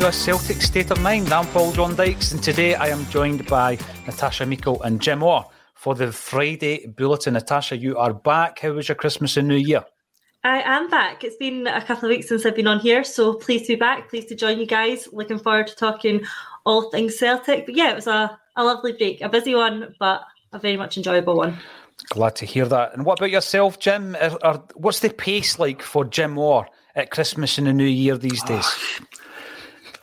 To a Celtic State of Mind. I'm Paul John Dykes, and today I am joined by Natasha Meikle and Jim Orr for the Friday Bulletin. Natasha, you are back. How was your Christmas and New Year? I am back. It's been a couple of weeks since I've been on here, so pleased to be back. Pleased to join you guys. Looking forward to talking all things Celtic. But yeah, it was a, a lovely break, a busy one, but a very much enjoyable one. Glad to hear that. And what about yourself, Jim? Are, are, what's the pace like for Jim Orr at Christmas and the New Year these ah, days?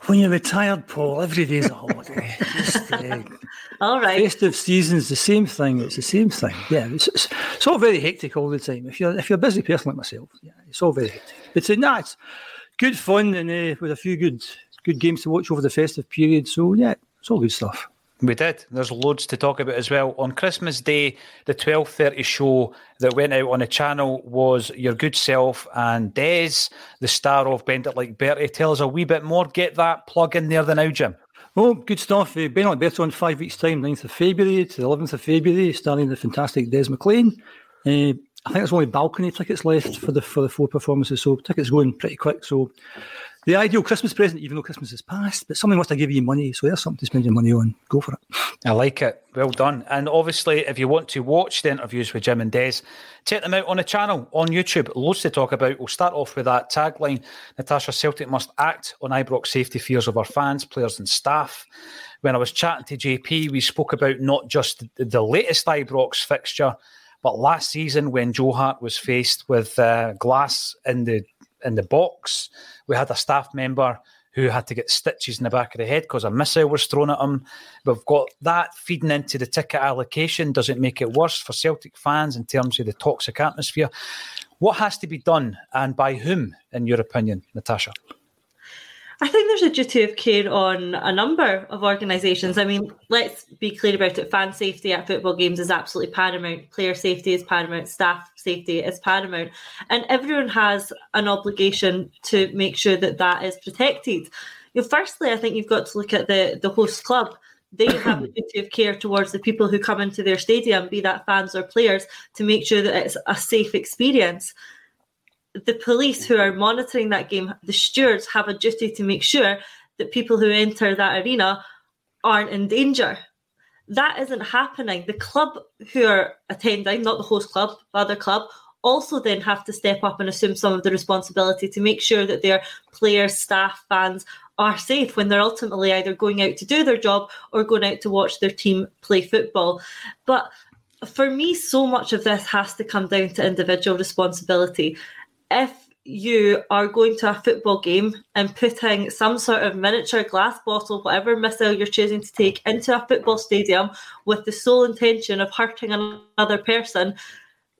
When you're retired, Paul, every day's a holiday. Just, uh, All right. festive season's the same thing. It's the same thing. Yeah, it's, it's, it's all very hectic all the time. If you're if you're a busy person like myself, yeah, it's all very hectic. But uh, nah, it's good fun and uh, with a few good good games to watch over the festive period. So yeah, it's all good stuff. We did. There's loads to talk about as well. On Christmas Day, the 12.30 show that went out on the channel was Your Good Self and Des, the star of Bend It Like Bertie. Tell us a wee bit more. Get that plug in there the now, Jim. Oh, good stuff. Uh, ben like Bertie on five weeks' time, 9th of February to the 11th of February, starring the fantastic Des McLean. Uh, I think there's only balcony tickets left for the for the four performances, so tickets going pretty quick. So the ideal Christmas present, even though Christmas is past, but something wants to give you money, so there's something to spend your money on. Go for it. I like it. Well done. And obviously, if you want to watch the interviews with Jim and Des, check them out on the channel on YouTube. Loads to talk about. We'll start off with that tagline Natasha Celtic must act on Ibrox safety fears of our fans, players, and staff. When I was chatting to JP, we spoke about not just the latest Ibrox fixture, but last season when Joe Hart was faced with uh, glass in the in the box, we had a staff member who had to get stitches in the back of the head because a missile was thrown at him. We've got that feeding into the ticket allocation. Does it make it worse for Celtic fans in terms of the toxic atmosphere? What has to be done and by whom, in your opinion, Natasha? I think there's a duty of care on a number of organisations. I mean, let's be clear about it. Fan safety at football games is absolutely paramount. Player safety is paramount. Staff safety is paramount. And everyone has an obligation to make sure that that is protected. You know, firstly, I think you've got to look at the, the host club. They have a duty of care towards the people who come into their stadium, be that fans or players, to make sure that it's a safe experience the police who are monitoring that game, the stewards have a duty to make sure that people who enter that arena aren't in danger. That isn't happening. The club who are attending, not the host club, the other club, also then have to step up and assume some of the responsibility to make sure that their players, staff, fans are safe when they're ultimately either going out to do their job or going out to watch their team play football. But for me, so much of this has to come down to individual responsibility if you are going to a football game and putting some sort of miniature glass bottle, whatever missile you're choosing to take, into a football stadium with the sole intention of hurting another person,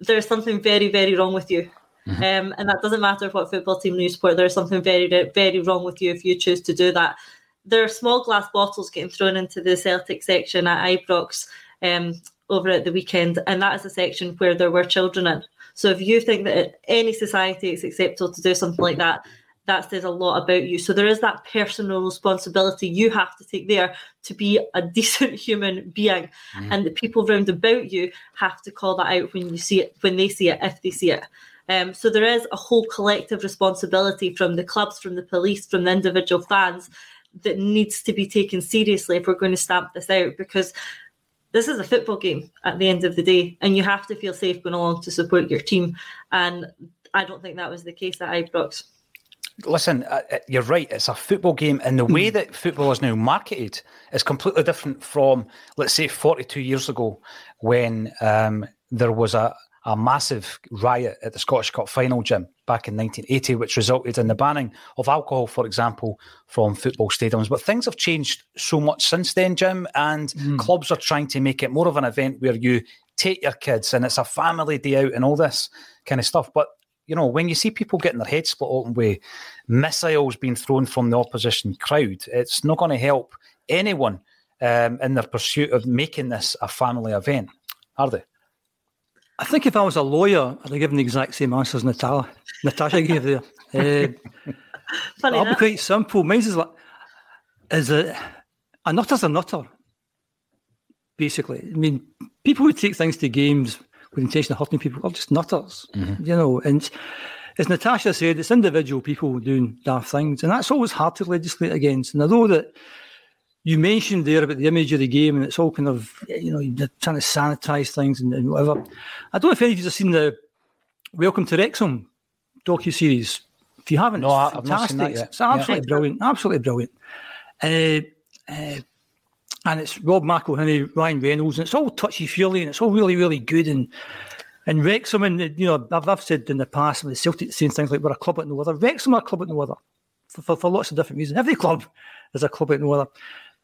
there's something very, very wrong with you. Mm-hmm. Um, and that doesn't matter what football team you support, there's something very, very wrong with you if you choose to do that. There are small glass bottles getting thrown into the Celtic section at Ibrox um, over at the weekend, and that is a section where there were children in. So if you think that in any society it's acceptable to do something like that, that says a lot about you. So there is that personal responsibility you have to take there to be a decent human being, mm. and the people round about you have to call that out when you see it, when they see it, if they see it. Um, so there is a whole collective responsibility from the clubs, from the police, from the individual fans that needs to be taken seriously if we're going to stamp this out because this is a football game at the end of the day, and you have to feel safe going along to support your team. And I don't think that was the case at Ibrox. Listen, uh, uh, you're right. It's a football game, and the way that football is now marketed is completely different from, let's say, 42 years ago when um, there was a, a massive riot at the Scottish Cup final, Jim, back in 1980, which resulted in the banning of alcohol, for example, from football stadiums. But things have changed so much since then, Jim, and mm. clubs are trying to make it more of an event where you take your kids and it's a family day out and all this kind of stuff. But you know, when you see people getting their heads split open with missiles being thrown from the opposition crowd, it's not going to help anyone um, in their pursuit of making this a family event, are they? I think if I was a lawyer, I'd have given the exact same answers Natasha, Natasha gave there. Uh, Funny I'll be quite simple. Mine's is like, is it a nutter's a nutter, basically. I mean, people who take things to games with intention of hurting people are just nutters, mm-hmm. you know. And as Natasha said, it's individual people doing daft things, and that's always hard to legislate against. And although that you mentioned there about the image of the game, and it's all kind of you know you're trying to sanitize things and, and whatever. I don't know if any of you have seen the Welcome to Wrexham docu series. If you haven't, no, it's I've fantastic. Not seen that yet. It's absolutely yeah. brilliant, absolutely brilliant. Uh, uh, and it's Rob McElhenney, Ryan Reynolds, and it's all touchy feely, and it's all really, really good. And and Wrexham, and you know, I've, I've said in the past, with the Celtic saying things like we're a club at no other. Wrexham are a club at no other for, for, for lots of different reasons. Every club is a club at no other.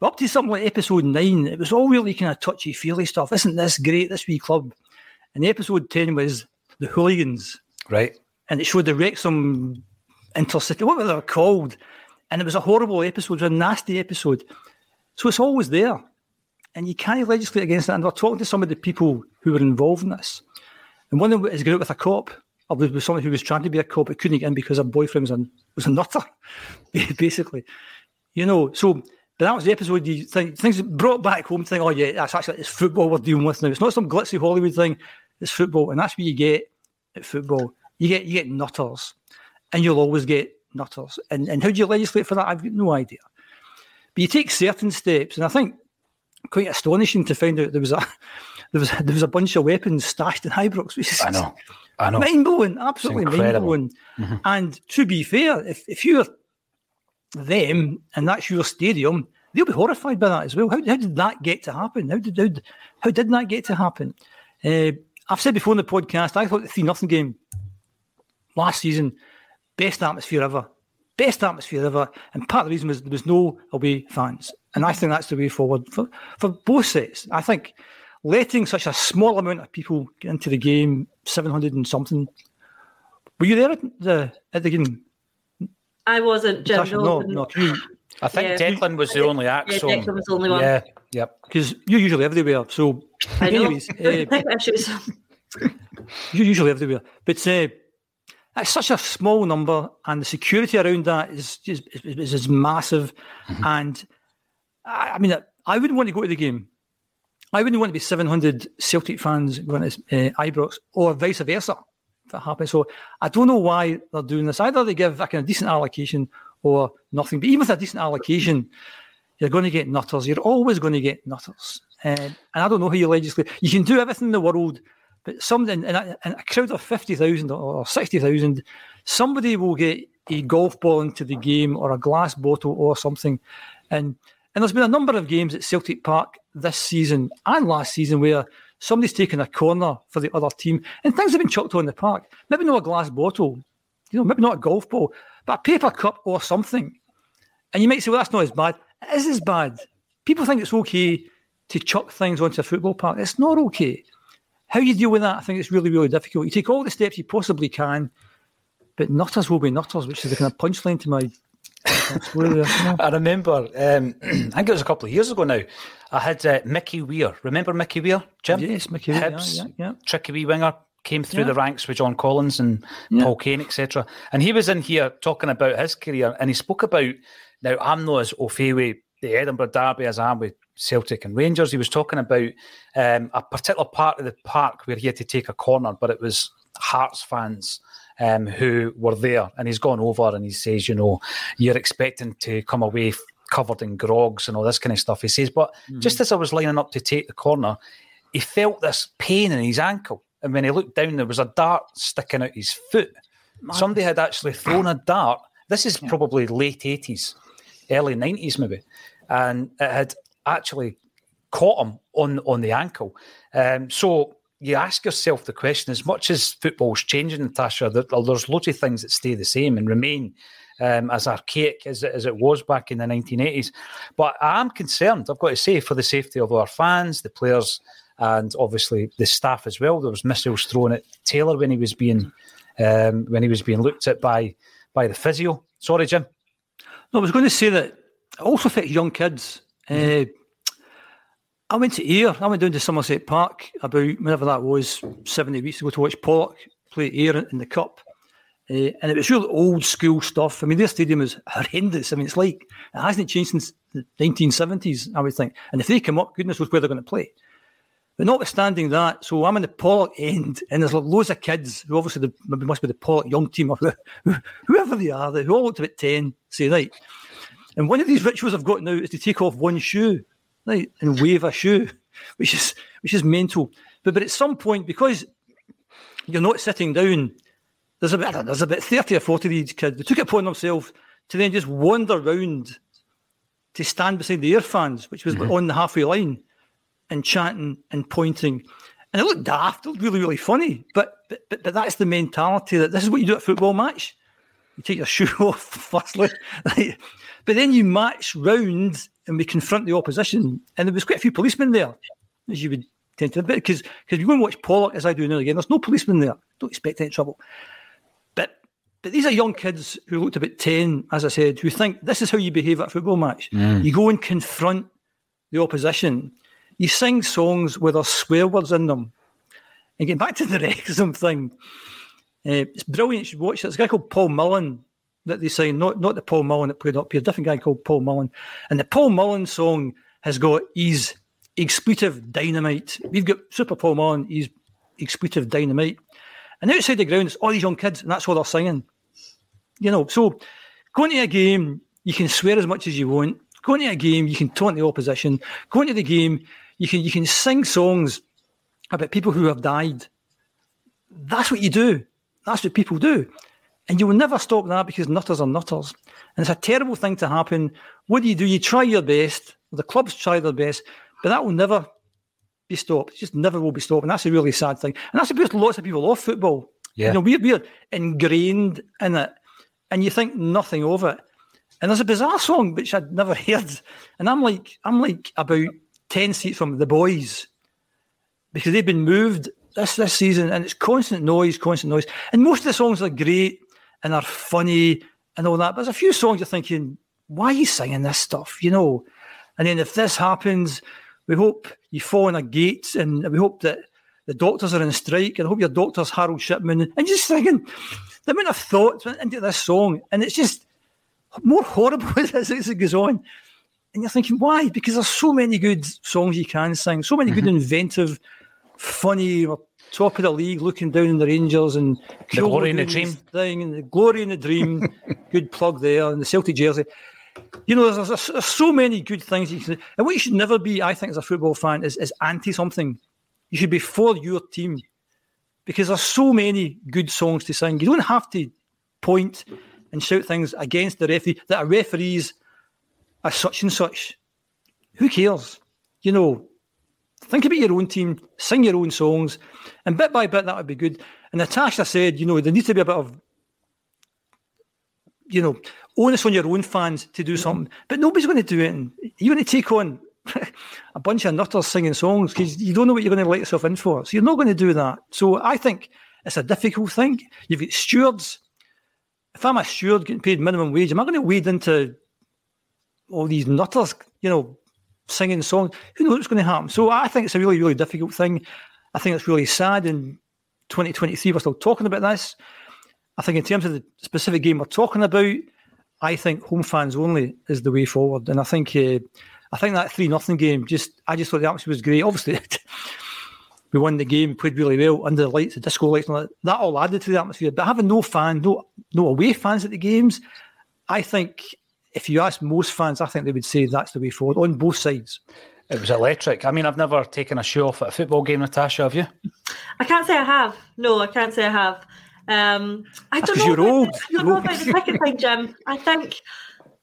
But up to something like episode nine, it was all really kind of touchy feely stuff. Isn't this great, this wee club? And episode 10 was the hooligans. Right. And it showed the Wrexham intercity, what were they called? And it was a horrible episode, it was a nasty episode. So it's always there. And you can't legislate against that. And we're talking to some of the people who were involved in this. And one of them is going out with a cop, or with someone who was trying to be a cop but couldn't get in because her boyfriend was a, was a nutter, basically. You know, so that was the episode you think things brought back home think, oh yeah, that's actually it's football we're dealing with now. It's not some glitzy Hollywood thing, it's football. And that's what you get at football. You get you get nutters. And you'll always get nutters. And and how do you legislate for that? I've got no idea. But you take certain steps, and I think quite astonishing to find out there was a there was there was a bunch of weapons stashed in Ibrox. I know. I know. Mind blowing, absolutely mind blowing. Mm-hmm. And to be fair, if, if you're them and that's your stadium, they'll be horrified by that as well. How, how did that get to happen? How did how, how did that get to happen? Uh, I've said before in the podcast, I thought the three nothing game last season best atmosphere ever best atmosphere ever. And part of the reason was there was no away fans. And I think that's the way forward for, for both sets. I think letting such a small amount of people get into the game, 700 and something. Were you there at the, at the game? I wasn't, Jim. Natasha, no, no. You, I think Yeah. Declan was the only act. Yeah, so- Declan was the only one. Yeah, yep. because you're usually everywhere. So, I know. anyways, uh, Issues. you're usually everywhere. But uh, it's such a small number, and the security around that is is, is, is massive. And I, I mean, I wouldn't want to go to the game. I wouldn't want to be 700 Celtic fans going to uh, Ibrox, or vice versa, if that happens. So I don't know why they're doing this. Either they give a kind of decent allocation or nothing. But even with a decent allocation, you're going to get nutters. You're always going to get nutters. Um, and I don't know how you legislate. You can do everything in the world, but something in a, in a crowd of 50,000 or 60,000, somebody will get a golf ball into the game or a glass bottle or something. And and there's been a number of games at Celtic Park this season and last season where somebody's taken a corner for the other team and things have been chucked on the park. Maybe not a glass bottle, you know, maybe not a golf ball, but a paper cup or something. And you might say, well, that's not as bad. It is as bad. People think it's okay to chuck things onto a football park. It's not okay. How you deal with that, I think it's really, really difficult. You take all the steps you possibly can, but nutters will be nutters, which is the kind of punchline to my story there. you know. I remember, um, I think it was a couple of years ago now. I had uh, Mickey Weir. Remember Mickey Weir, Jim? Yes, Mickey Weir, yeah, yeah, yeah. tricky wee winger, came through Yeah. the ranks with John Collins and Yeah. Paul Kane, etc. And he was in here talking about his career, and he spoke about now I'm not as au fait with the Edinburgh Derby as I am with Celtic and Rangers. He was talking about um, a particular part of the park where he had to take a corner, but it was Hearts fans um, who were there, and he's gone over and he says, you know, you're expecting to come away f- covered in grogs and all this kind of stuff. He says, but just as I was lining up to take the corner, he felt this pain in his ankle, and when he looked down, there was a dart sticking out his foot. Somebody had actually thrown a dart. This is probably late eighties, early nineties, maybe, and it had actually caught him on on the ankle. Um, so you ask yourself the question: as much as football's changing, Natasha, there, there's loads of things that stay the same and remain um, as archaic as it, as it was back in the 1980s. But I am concerned. I've got to say, for the safety of our fans, the players, and obviously the staff as well. There was missiles thrown at Taylor when he was being um, when he was being looked at by by the physio. Sorry, Jim. No, I was going to say that it also affects young kids. Uh, I went to Ayr. I went down to Somerset Park about whenever that was, 70 weeks ago to watch Pollok play Ayr in the Cup. Uh, and it was real old school stuff. I mean, their stadium is horrendous. I mean, it's like, it hasn't changed since the 1970s, I would think. And if they come up, goodness knows where they're going to play. But notwithstanding that, so I'm in the Pollok end, and there's loads of kids who obviously the, must be the Pollok young team or who- whoever they are, who all looked about 10, say, right. And one of these rituals I've got now is to take off one shoe, right, and wave a shoe, which is which is mental. But but at some point, because you're not sitting down, there's a know, there's about 30 or 40 of these kids. They took it upon themselves to then just wander round to stand beside the Ayr fans, which was mm-hmm. on the halfway line, and chanting and pointing. And it looked daft, it looked really, really funny. But, but but but that's the mentality that this is what you do at a football match. You take your shoe off firstly, right? but then you match round and we confront the opposition. And there was quite a few policemen there, as you would tend to because because you go and watch Pollok as I do now again. There's no policemen there. Don't expect any trouble. But but these are young kids who looked about ten, as I said, who think this is how you behave at a football match. You go and confront the opposition. You sing songs with there's swear words in them. And getting back to the Wrexham thing, uh, it's brilliant. You should watch it. There's a guy called Paul Mullen that they signed, not not the Paul Mullen that played up here, a different guy called Paul Mullen. And the Paul Mullen song has got he's expletive dynamite. We've got Super Paul Mullen, he's expletive dynamite. And outside the ground, it's all these young kids, and that's what they're singing. You know, so going to a game, you can swear as much as you want. Going to a game, you can taunt the opposition. Going to the game, you can you can sing songs about people who have died. That's what you do. That's what people do. And you will never stop that because nutters are nutters. And it's a terrible thing to happen. What do you do? You try your best. The clubs try their best, but that will never be stopped. It just never will be stopped. And that's a really sad thing. And that's because lots of people off football. Yeah. You know, we're, we're ingrained in it. and you think nothing of it. And there's a bizarre song which I'd never heard, and I'm like, I'm like about ten seats from the boys because they've been moved this this season, and it's constant noise, constant noise. And most of the songs are great and are funny and all that. But there's a few songs you're thinking, why are you singing this stuff? You know. And then if this happens, we hope you fall in a gate, and we hope that the doctors are in strike, and I hope your doctor's Harold Shipman. And just thinking, the amount of thought into this song, and it's just more horrible as, as it goes on. And you're thinking, why? Because there's so many good songs you can sing, so many good, mm-hmm. inventive, funny, top of the league, looking down on the Rangers and the glory in the dream thing, and the glory in the dream. good plug there, and the Celtic jersey. You know, there's, there's, there's, so many good things you can. And what you should never be, I think, as a football fan, is, is anti something. You should be for your team because there's so many good songs to sing. You don't have to point and shout things against the referee that a referees are such and such. Who cares? You know, think about your own team, sing your own songs, and bit by bit that would be good. And Natasha said, you know, there needs to be a bit of, you know, onus on your own fans to do something, but nobody's going to do it. You're going to take on a bunch of nutters singing songs because you don't know what you're going to let yourself in for. So you're not going to do that. So I think it's a difficult thing. You've got stewards. If I'm a steward getting paid minimum wage, am I going to wade into all these nutters, you know, singing songs? Who knows what's going to happen? So I think it's a really, really difficult thing. I think it's really sad. In 2023, we're still talking about this. I think in terms of the specific game we're talking about, I think home fans only is the way forward. And I think uh, I think that three nothing game just I just thought the atmosphere was great. Obviously, we won the game, played really well under the lights, the disco lights, and that, that all added to the atmosphere. But having no fan, no no away fans at the games, I think if you ask most fans, I think they would say that's the way forward on both sides. It was electric. I mean, I've never taken a shoe off at a football game, Natasha. Have you? I can't say I have. No, I can't say I have. Um, I don't know. You're old. I don't know about the second thing, Jim. I think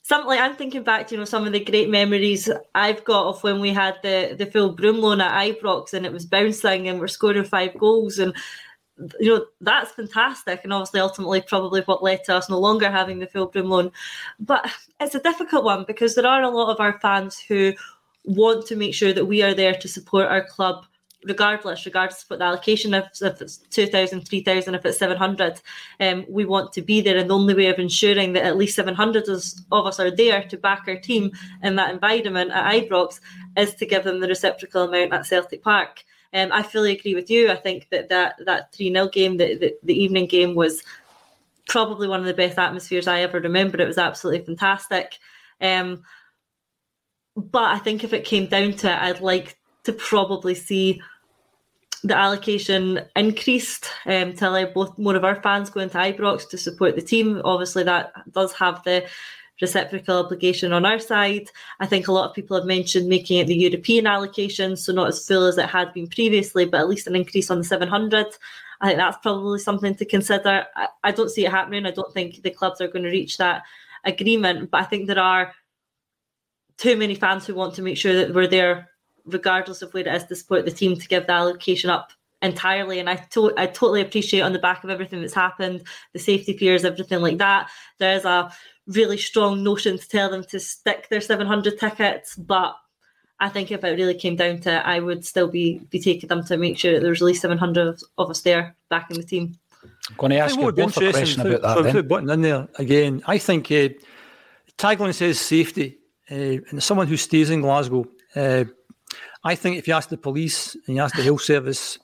something like I'm thinking back to you know some of the great memories I've got of when we had the the full Broomloan at Ibrox and it was bouncing and we're scoring five goals and you know that's fantastic and obviously ultimately probably what led to us no longer having the full Broomloan but it's a difficult one because there are a lot of our fans who want to make sure that we are there to support our club regardless, regardless of what the allocation, if, if it's 2,000, 3,000, if it's 700, um, we want to be there. And the only way of ensuring that at least 700 of us are there to back our team in that environment at Ibrox is to give them the reciprocal amount at Celtic Park. Um, I fully agree with you. I think that that, that 3 0 game, the, the, the evening game, was probably one of the best atmospheres I ever remember. It was absolutely fantastic. Um, but I think if it came down to it, I'd like to probably see the allocation increased um, to allow both more of our fans go into Ibrox to support the team. Obviously, that does have the reciprocal obligation on our side. I think a lot of people have mentioned making it the European allocation, so not as full as it had been previously, but at least an increase on the 700. I think that's probably something to consider. I, I don't see it happening. I don't think the clubs are going to reach that agreement, but I think there are too many fans who want to make sure that we're there regardless of where it is to support the team to give the allocation up entirely. And I, to- I totally appreciate on the back of everything that's happened, the safety fears, everything like that. There is a really strong notion to tell them to stick their 700 tickets, but I think if it really came down to it, I would still be be taking them to make sure that there's at least 700 of us there back in the team. I'm going to ask you both a question about that. then. button in there again. I think uh, tagline says safety, uh, and someone who stays in Glasgow, uh, I think if you ask the police and you ask the health service,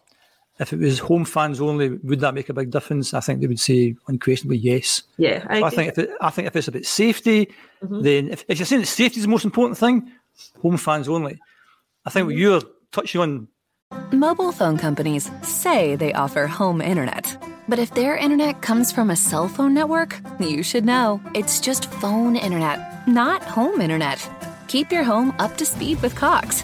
if it was home fans only, would that make a big difference? I think they would say unquestionably yes. Yeah, I, I think if it, I think if it's about safety, mm-hmm. then if, if, you're saying that safety is the most important thing, home fans only. I think mm-hmm. what you're touching on. Mobile phone companies say they offer home internet, but if their internet comes from a cell phone network, you should know it's just phone internet, not home internet. Keep your home up to speed with Cox.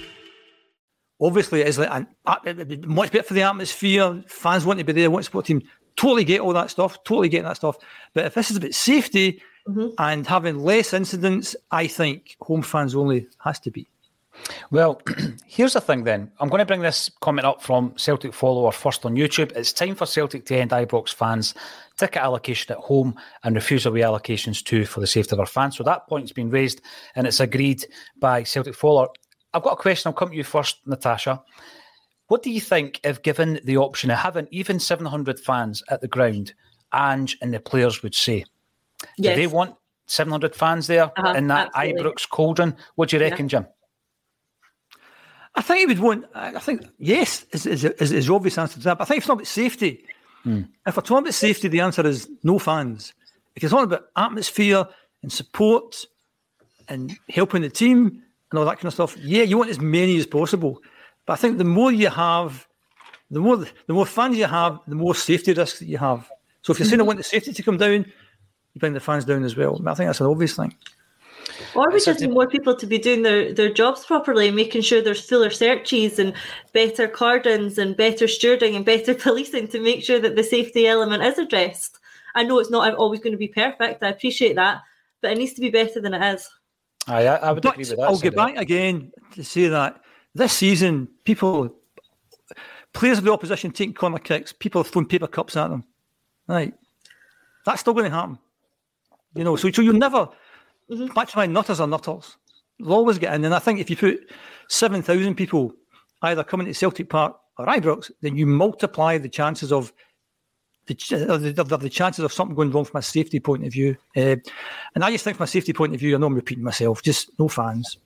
Obviously, it's like an, much better for the atmosphere. Fans want to be there, want to support team totally get all that stuff, totally get that stuff. But if this is about safety mm-hmm. and having less incidents, I think home fans only has to be. Well, here's the thing then. I'm going to bring this comment up from Celtic follower first on YouTube. It's time for Celtic to end Ibrox fans ticket allocation at home and refuse away allocations too for the safety of our fans. So that point's been raised and it's agreed by Celtic follower. I've got a question. I'll come to you first, Natasha. What do you think if given the option of having even 700 fans at the ground, Ange and the players would say? Yes. Do they want 700 fans there uh-huh, in that absolutely. Ibrox cauldron? What do you reckon, yeah. Jim? I think he would want. I think yes is is, is, is obvious answer to that. But I think if it's not about safety, hmm. if we're talking about safety, the answer is no fans. If it's not about atmosphere and support and helping the team and all that kind of stuff, yeah, you want as many as possible. But I think the more you have, the more the more fans you have, the more safety risks that you have. So if you're saying I want the safety to come down, you bring the fans down as well. I think that's an obvious thing. Or we just need more people to be doing their, their jobs properly, making sure there's fuller searches and better cordons and better stewarding and better policing to make sure that the safety element is addressed. I know it's not always going to be perfect. I appreciate that, but it needs to be better than it is. I, I would but agree with that. I'll get back again to say that this season, people, players of the opposition taking corner kicks, people throwing paper cups at them. Right. That's still going to happen. You know, so, so you'll never, mm-hmm. back to my nutters are nutters. They'll always get in. And I think if you put 7,000 people either coming to Celtic Park or Ibrox, then you multiply the chances of the, the, the, the, chances of something going wrong from a safety point of view. Uh, and I just think from a safety point of view, I know I'm repeating myself, just no fans.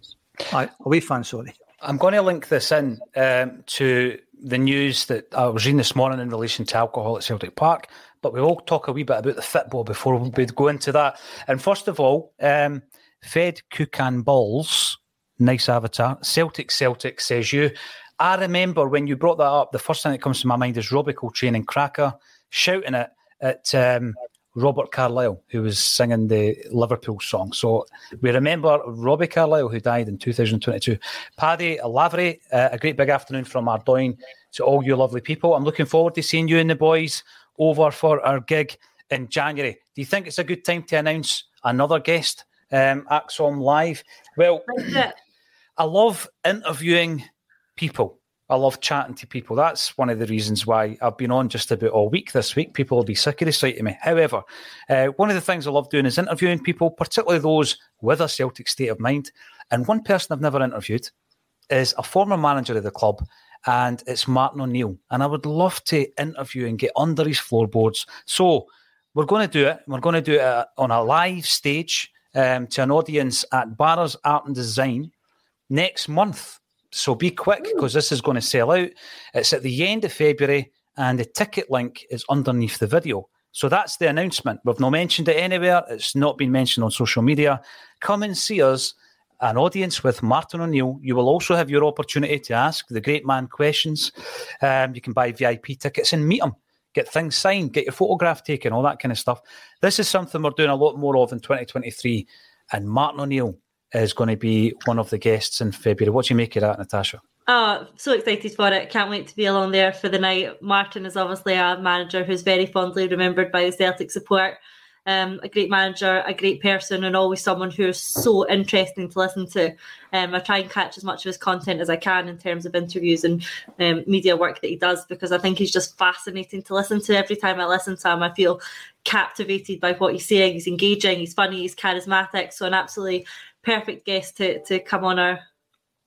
Right, away fans, sorry. I'm going to link this in um, to the news that I was reading this morning in relation to alcohol at Celtic Park. But we will talk a wee bit about the football before we go into that. And first of all, um, Fed Kukan Balls, nice avatar. Celtic Celtic says you. I remember when you brought that up, the first thing that comes to my mind is Robbie Coltrane and Cracker shouting it at um, Robert Carlyle, who was singing the Liverpool song. So we remember Robbie Carlyle, who died in 2022. Paddy Lavery, uh, a great big afternoon from Ardoyne to all you lovely people. I'm looking forward to seeing you and the boys over for our gig in January. Do you think it's a good time to announce another guest, um, ACSOM Live? Well, I love interviewing people. I love chatting to people. That's one of the reasons why I've been on just about all week this week. People will be sick of the sight of me. However, uh, one of the things I love doing is interviewing people, particularly those with a Celtic state of mind. And one person I've never interviewed is a former manager of the club, and it's Martin O'Neill. And I would love to interview and get under his floorboards. So we're going to do it. We're going to do it uh, on a live stage um, to an audience at Barras Art and Design next month. So be quick because this is going to sell out. It's at the end of February and the ticket link is underneath the video. So that's the announcement. We've not mentioned it anywhere. It's not been mentioned on social media. Come and see us, an audience with Martin O'Neill. You will also have your opportunity to ask the great man questions. Um, you can buy VIP tickets and meet him, get things signed, get your photograph taken, all that kind of stuff. This is something we're doing a lot more of in 2023. And Martin O'Neill is going to be one of the guests in February. What do you make of that, Natasha? Oh, so excited for it. Can't wait to be along there for the night. Martin is obviously a manager who's very fondly remembered by the Celtic support. Um, a great manager, a great person, and always someone who is so interesting to listen to. Um, I try and catch as much of his content as I can in terms of interviews and um, media work that he does because I think he's just fascinating to listen to. Every time I listen to him, I feel captivated by what he's saying. He's engaging, he's funny, he's charismatic. So, an absolutely perfect guest to to come on our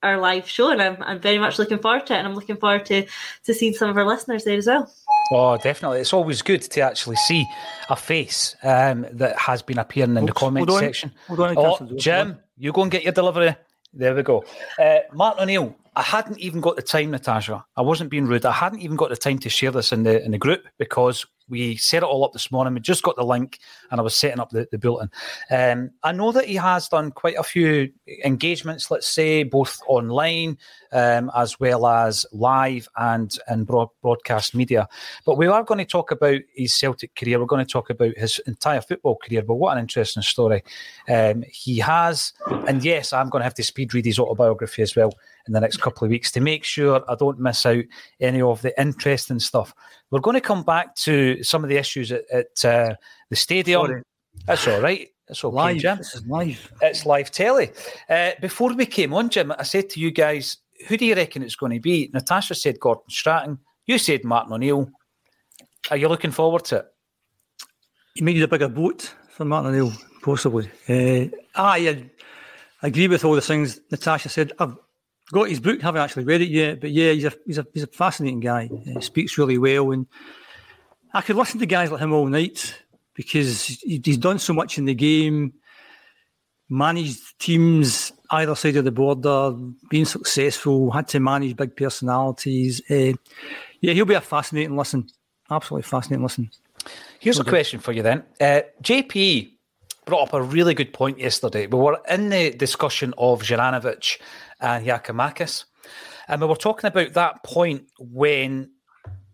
our live show, and I'm, I'm very much looking forward to it. And I'm looking forward to to seeing some of our listeners there as well. Oh, definitely! It's always good to actually see a face um, that has been appearing in the comment section. Hold on, oh, Jim, you go and get your delivery. There we go. Uh, Martin O'Neill, I hadn't even got the time, Natasha. I wasn't being rude. I hadn't even got the time to share this in the in the group because we set it all up this morning. We just got the link and I was setting up the, the bulletin. Um, I know that he has done quite a few engagements, let's say, both online um, as well as live and, and broad, broadcast media. But we are going to talk about his Celtic career. We're going to talk about his entire football career. But what an interesting story um, he has. And yes, I'm going to have to speed read his autobiography as well in the next couple of weeks to make sure I don't miss out any of the interesting stuff. We're going to come back to some of the issues at, at uh, the stadium. Sorry. That's all right. It's okay, live. Jim. This is live. It's live telly. Uh, before we came on, Jim, I said to you guys, who do you reckon it's going to be? Natasha said Gordon Strachan. You said Martin O'Neill. Are you looking forward to it? You may need a bigger boat for Martin O'Neill, possibly. Uh, I, I agree with all the things Natasha said. I've got his book, haven't actually read it yet, but yeah, he's a he's a he's a fascinating guy. He speaks really well, and I could listen to guys like him all night because he's done so much in the game, managed teams either side of the border, been successful, had to manage big personalities. Uh, yeah, he'll be a fascinating listen. Absolutely fascinating listen. Here's a question for you then. Uh, JP brought up a really good point yesterday. We were in the discussion of Juranovic and Giakoumakis, and uh, we were talking about that point when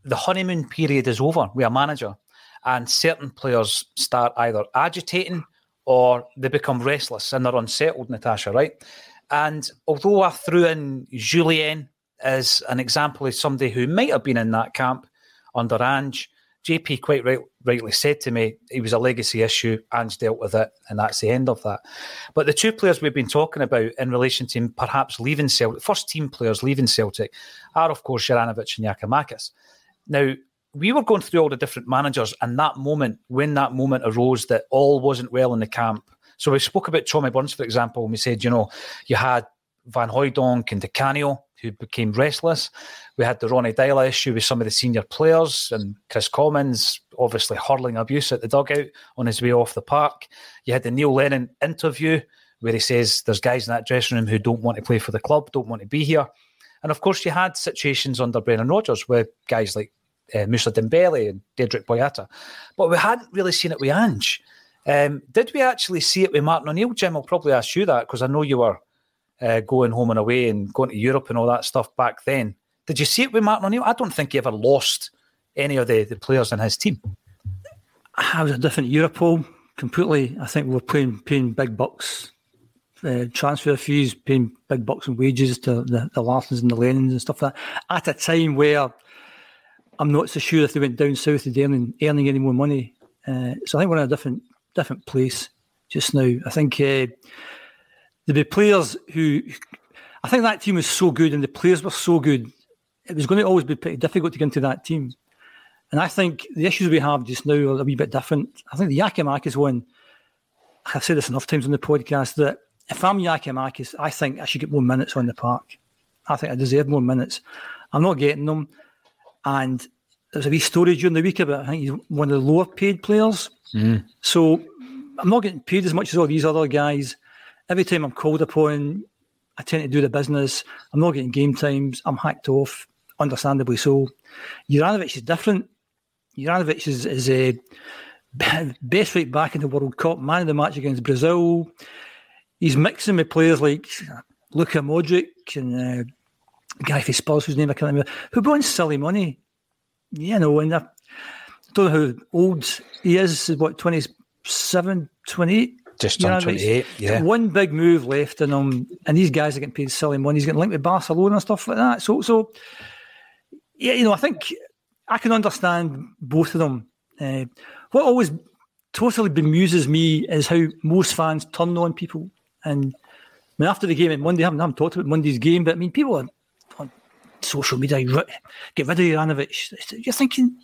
the honeymoon period is over with a manager and certain players start either agitating or they become restless and they're unsettled, Natasha, right? And although I threw in Julien as an example of somebody who might have been in that camp under Ange, JP quite right, rightly said to me it was a legacy issue. Ange dealt with it, and that's the end of that. But the two players we've been talking about in relation to perhaps leaving Celtic, first team players leaving Celtic, are of course Juranovic and Giakoumakis. Now, we were going through all the different managers, and that moment, when that moment arose that all wasn't well in the camp. So we spoke about Tommy Burns, for example, and we said, you know, you had Van Hooijdonk and Di Canio, who became restless. We had the Ronnie Deila issue with some of the senior players, and Kris Commons obviously hurling abuse at the dugout on his way off the park. You had the Neil Lennon interview where he says there's guys in that dressing room who don't want to play for the club, don't want to be here. And of course, you had situations under Brendan Rodgers with guys like uh, Moussa Dembele and Dedryck Boyata. But we hadn't really seen it with Ange. Um, did we actually see it with Martin O'Neill? Jim, I'll probably ask you that because I know you were uh, going home and away and going to Europe and all that stuff back then. Did you see it with Martin O'Neill? I don't think he ever lost any of the, the players in his team. I was a different Europol completely. I think we were paying paying big bucks, uh, transfer fees, paying big bucks in wages to the, the and the Lennons and stuff like that. At a time where I'm not so sure if they went down south they'd earning earning any more money. Uh, so I think we're in a different different place just now. I think uh, there'd be players who I think that team was so good and the players were so good. It was going to always be pretty difficult to get into that team. And I think the issues we have just now are a wee bit different. I think the Giakoumakis one, I've said this enough times on the podcast that if I'm Giakoumakis, I think I should get more minutes on the park. I think I deserve more minutes. I'm not getting them. And there's a wee story during the week about I think he's one of the lower paid players. Mm. So I'm not getting paid as much as all these other guys. Every time I'm called upon, I tend to do the business. I'm not getting game times. I'm hacked off, understandably so. Juranovic is different. Juranovic is, is a best right back in the World Cup, man of the match against Brazil. He's mixing with players like Luka Modric and uh, guy for Spurs, whose name I can't remember, who brought in silly money. You know, and I don't know how old he is, what, 27, 28? Just you know, 28, yeah. One big move left in him, and these guys are getting paid silly money. He's getting linked with Barcelona and stuff like that. So, so yeah, you know, I think I can understand both of them. Uh, what always totally bemuses me is how most fans turn on people. And I mean, after the game on Monday, I haven't, I haven't talked about Monday's game, but I mean, people are on social media, get rid of Juranovic. You're thinking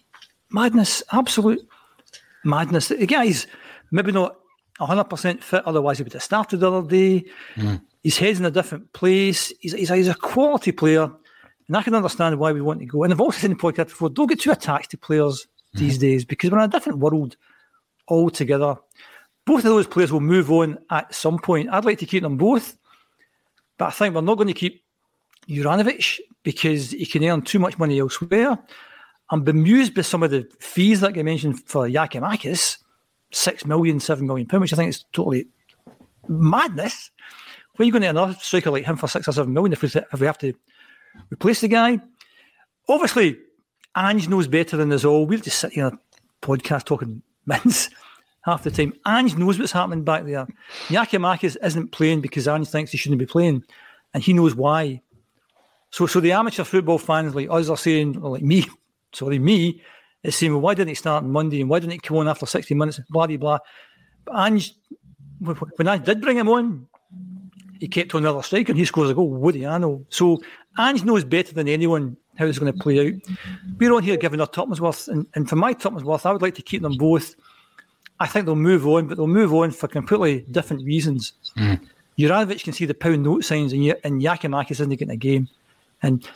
madness, absolute madness. The guy's maybe not 100% fit, otherwise he would have started the other day. Mm. His head's in a different place. He's, he's, he's, a quality player, and I can understand why we want to go. And I've also said in the podcast before, don't get too attached to players mm. these days because we're in a different world altogether. Both of those players will move on at some point. I'd like to keep them both, but I think we're not going to keep Juranovic because he can earn too much money elsewhere. I'm bemused by some of the fees that I mentioned for Giakoumakis, six million, seven million pounds, which I think is totally madness. Where are you going to another striker like him for six or seven million if we, if we have to replace the guy? Obviously, Ange knows better than us all. We're just sitting here a podcast talking mince half the time. Ange knows what's happening back there. Giakoumakis isn't playing because Ange thinks he shouldn't be playing, and he knows why. So, so the amateur football fans like us are saying, like me, sorry, me, is saying, well, why didn't it start on Monday and why didn't it come on after 60 minutes? Blah, blah, blah. But Ange, when I did bring him on, he kept on another strike and he scores a goal. Woody, I know. So Ange knows better than anyone how it's going to play out. We're on here giving our Topmansworth, and, and for my Topmansworth, I would like to keep them both. I think they'll move on, but they'll move on for completely different reasons. Mm. Juranovic can see the pound note signs, and, and Giakoumakis isn't getting a game. And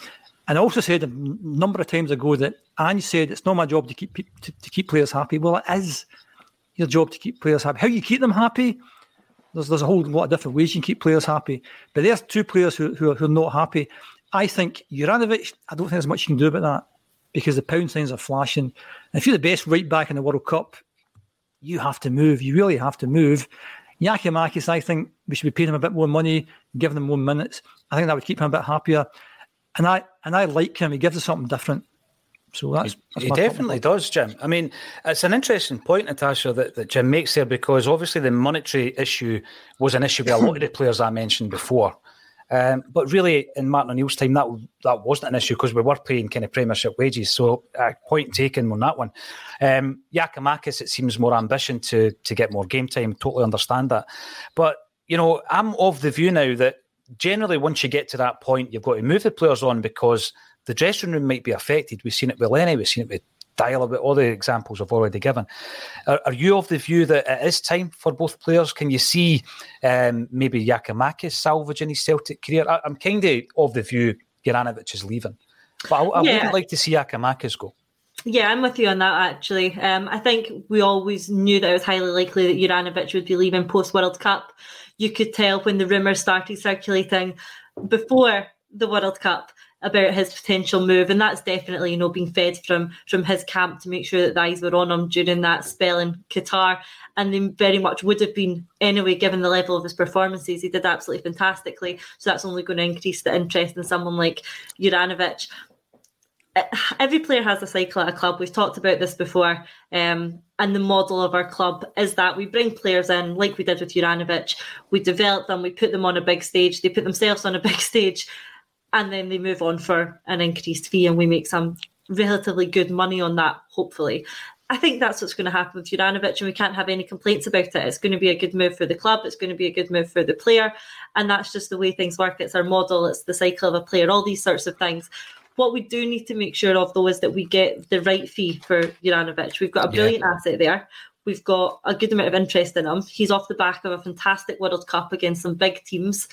and I also said a number of times ago that Ange said it's not my job to keep to, to keep players happy. Well, it is your job to keep players happy. How you keep them happy? There's there's a whole lot of different ways you can keep players happy. But there's two players who who are, who are not happy. I think Juranovic. I don't think there's much you can do about that because the pound signs are flashing. And if you're the best right back in the World Cup, you have to move. You really have to move. Giakoumakis, I think we should be paying him a bit more money, giving him more minutes. I think that would keep him a bit happier and I and I like him. He gives us something different. So that's, that's he definitely does, Jim. I mean, it's an interesting point, Natasha, that, that Jim makes there because obviously the monetary issue was an issue with a lot of the players I mentioned before. Um, but really, in Martin O'Neill's time, that that wasn't an issue because we were paying kind of Premiership wages. So, uh, point taken on that one. Um, Giakoumakis, it seems more ambition to to get more game time. Totally understand that, but you know, I'm of the view now that generally, once you get to that point, you've got to move the players on because the dressing room might be affected. We've seen it with Lenny, we've seen it with Dial with all the examples I've already given. Are, are, you of the view that it is time for both players? Can you see um, maybe Giakoumakis salvaging his Celtic career? I, am kind of of the view Juranovic is leaving, but I, I yeah. wouldn't like to see Giakoumakis go. Yeah, I'm with you on that actually. Um, I think we always knew that it was highly likely that Juranovic would be leaving post World Cup you could tell when the rumours started circulating before the World Cup about his potential move, and that's definitely you know being fed from from his camp to make sure that the eyes were on him during that spell in Qatar, and they very much would have been anyway given the level of his performances. He did absolutely fantastically, so that's only going to increase the interest in someone like Juranovic every player has a cycle at a club. We've talked about this before. Um, and the model of our club is that we bring players in, like we did with Juranovic. We develop them, we put them on a big stage, they put themselves on a big stage, and then they move on for an increased fee, and we make some relatively good money on that, hopefully. I think that's what's going to happen with Juranovic, and we can't have any complaints about it. It's going to be a good move for the club. It's going to be a good move for the player, and that's just the way things work. It's our model. It's the cycle of a player. All these sorts of things. What we do need to make sure of, though, is that we get the right fee for Juranovic. We've got a brilliant yeah. asset there. We've got a good amount of interest in him. He's off the back of a fantastic World Cup against some big teams.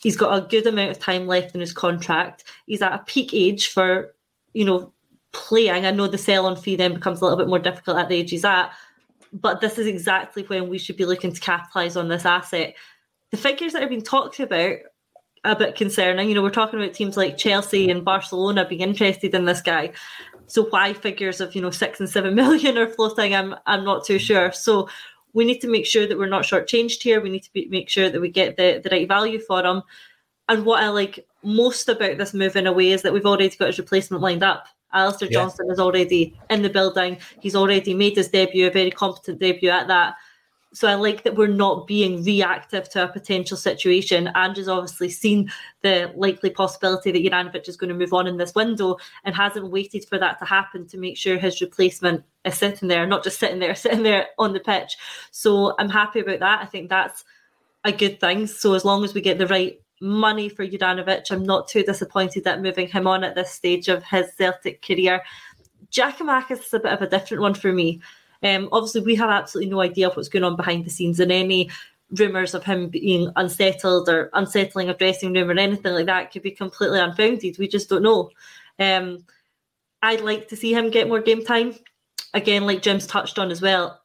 He's got a good amount of time left in his contract. He's at a peak age for, you know, playing. I know the sell on fee then becomes a little bit more difficult at the age he's at, but this is exactly when we should be looking to capitalise on this asset. The figures that are being talked about a bit concerning. You know, we're talking about teams like Chelsea and Barcelona being interested in this guy. So why figures of you know six and seven million are floating? I'm I'm not too sure. So we need to make sure that we're not shortchanged here. We need to be, make sure that we get the, the right value for him. And what I like most about this move in a way is that we've already got his replacement lined up. Alistair yeah. Johnston is already in the building. He's already made his debut, a very competent debut at that. So I like that we're not being reactive to a potential situation. Andrew's obviously seen the likely possibility that Juranovic is going to move on in this window and hasn't waited for that to happen to make sure his replacement is sitting there, not just sitting there, sitting there on the pitch. So I'm happy about that. I think that's a good thing. So as long as we get the right money for Juranovic, I'm not too disappointed at moving him on at this stage of his Celtic career. Giakoumakis is a bit of a different one for me. Um, obviously, we have absolutely no idea what's going on behind the scenes, and any rumours of him being unsettled or unsettling a dressing room or anything like that could be completely unfounded. We just don't know. Um, I'd like to see him get more game time. Again, like Jim's touched on as well,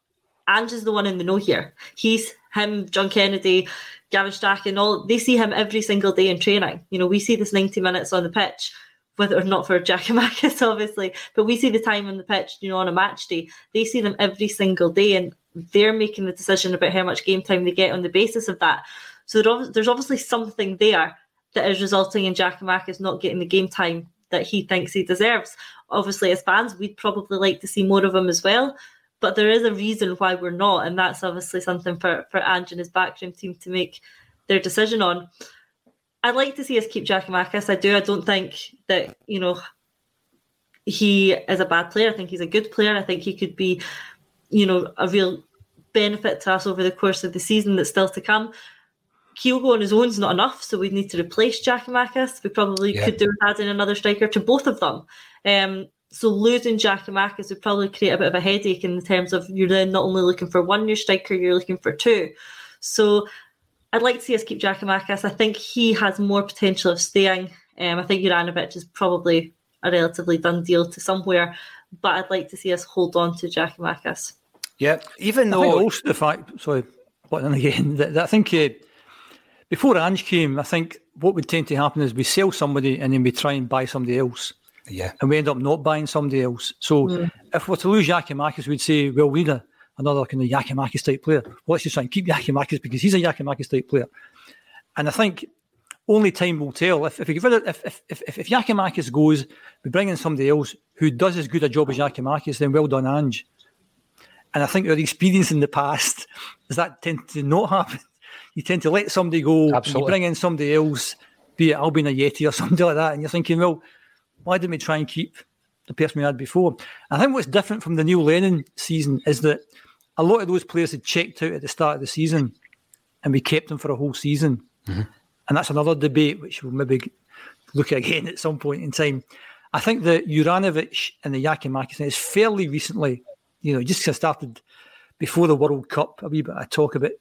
Ange is the one in the know here. He's him, John Kennedy, Gavin Strachan, all they see him every single day in training. You know, we see this 90 minutes on the pitch, whether or not for Giakoumakis, obviously, but we see the time on the pitch, you know, on a match day. They see them every single day and they're making the decision about how much game time they get on the basis of that. So there's obviously something there that is resulting in Giakoumakis not getting the game time that he thinks he deserves. Obviously, as fans, we'd probably like to see more of him as well but there is a reason why we're not, and that's obviously something for for Ange and his backroom team to make their decision on. I'd like to see us keep Giakoumakis. I do. I don't think that you know he is a bad player. I think he's a good player. I think he could be, you know, a real benefit to us over the course of the season that's still to come. Kyogo on his own is not enough, so we need to replace Giakoumakis. We probably yeah. could do with adding another striker to both of them. Um, so losing Giakoumakis would probably create a bit of a headache in terms of you're then not only looking for one new striker, you're looking for two. So I'd like to see us keep Giakoumakis. I think he has more potential of staying. Um, I think Juranovic is probably a relatively done deal to somewhere, but I'd like to see us hold on to Giakoumakis. Yeah, even though also the fact, sorry, but then again, that, that I think uh, before Ange came, I think what would tend to happen is we sell somebody and then we try and buy somebody else. Yeah. And we end up not buying somebody else. So mm. if we're to lose Giakoumakis, we'd say, well, we need another kind of Giakoumakis type player. Well, let's just try and keep Giakoumakis because he's a Giakoumakis type player. And I think only time will tell. If if, if, if, if, if Giakoumakis goes, we bring in somebody else who does as good a job as Giakoumakis, then well done, Ange. And I think our experience in the past is that tend to not happen. You tend to let somebody go, Absolutely. you bring in somebody else, be it Albian Ajeti or something like that, and you're thinking, well, why didn't we try and keep the person we had before? I think what's different from the Neil Lennon season is that a lot of those players had checked out at the start of the season and we kept them for a whole season. Mm-hmm. And that's another debate which we'll maybe look at again at some point in time. I think the Juranovic and the Giakoumakis is fairly recently, you know, just started before the World Cup, a wee bit of talk about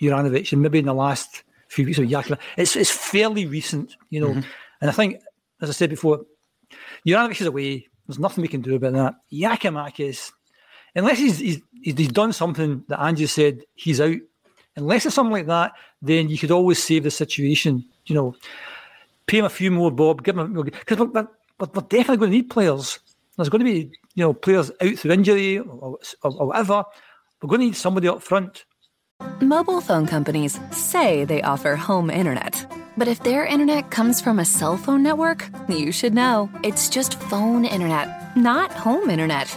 Juranovic and maybe in the last few weeks of Giakoumakis. It's, it's fairly recent, you know. Mm-hmm. And I think, as I said before, Juranovic is away. There's nothing we can do about that. Giakoumakis, unless he's, he's, he's done something that Ange said he's out, unless it's something like that, then you could always save the situation. You know, pay him a few more bob, give him because we're, we're, we're, definitely going to need players. There's going to be you know players out through injury or, or, or whatever. We're going to need somebody up front. Mobile phone companies say they offer home internet. But if their internet comes from a cell phone network, you should know. It's just phone internet, not home internet.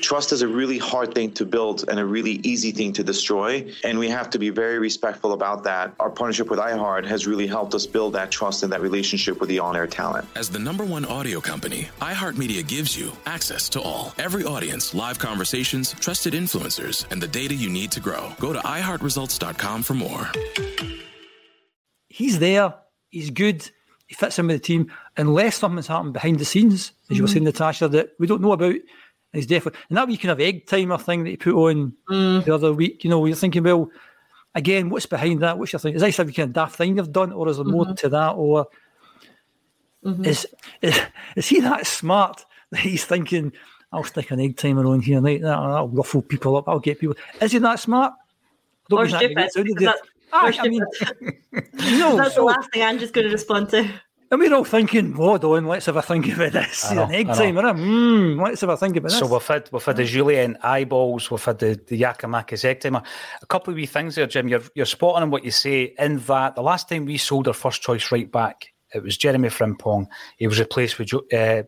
Trust is a really hard thing to build and a really easy thing to destroy. And we have to be very respectful about that. Our partnership with iHeart has really helped us build that trust and that relationship with the on air talent. As the number one audio company, iHeartMedia gives you access to all, every audience, live conversations, trusted influencers, and the data you need to grow. Go to iHeartResults.com for more he's there, he's good, he fits in with the team, unless something's happened behind the scenes, as mm-hmm. you were mm-hmm. saying, Natasha, that we don't know about. He's definitely and that wee kind of egg timer thing that he put on mm. the other week, you know, you're thinking, well, again, what's behind that? What's your thing? Is that some kind of daft thing you've done, or is there mm-hmm. more to that? Or mm-hmm. is, is is he that smart that he's thinking, I'll stick an egg timer on here, like that, I'll ruffle people up, I'll get people. Is he that smart? don't or stupid. I mean, no, that's so, the last thing I'm just going to respond to. And we're all thinking, hold on, let's have a think about this. Know, an egg timer, mm, let's have a think about this. So we've had we've had the Jullien eyeballs, we've had the, the Giakoumakis egg timer. A couple of wee things there, Jim. You're you're spotting on what you say in that the last time we sold our first choice right back, it was Jeremy Frimpong. He was replaced with jo- uh,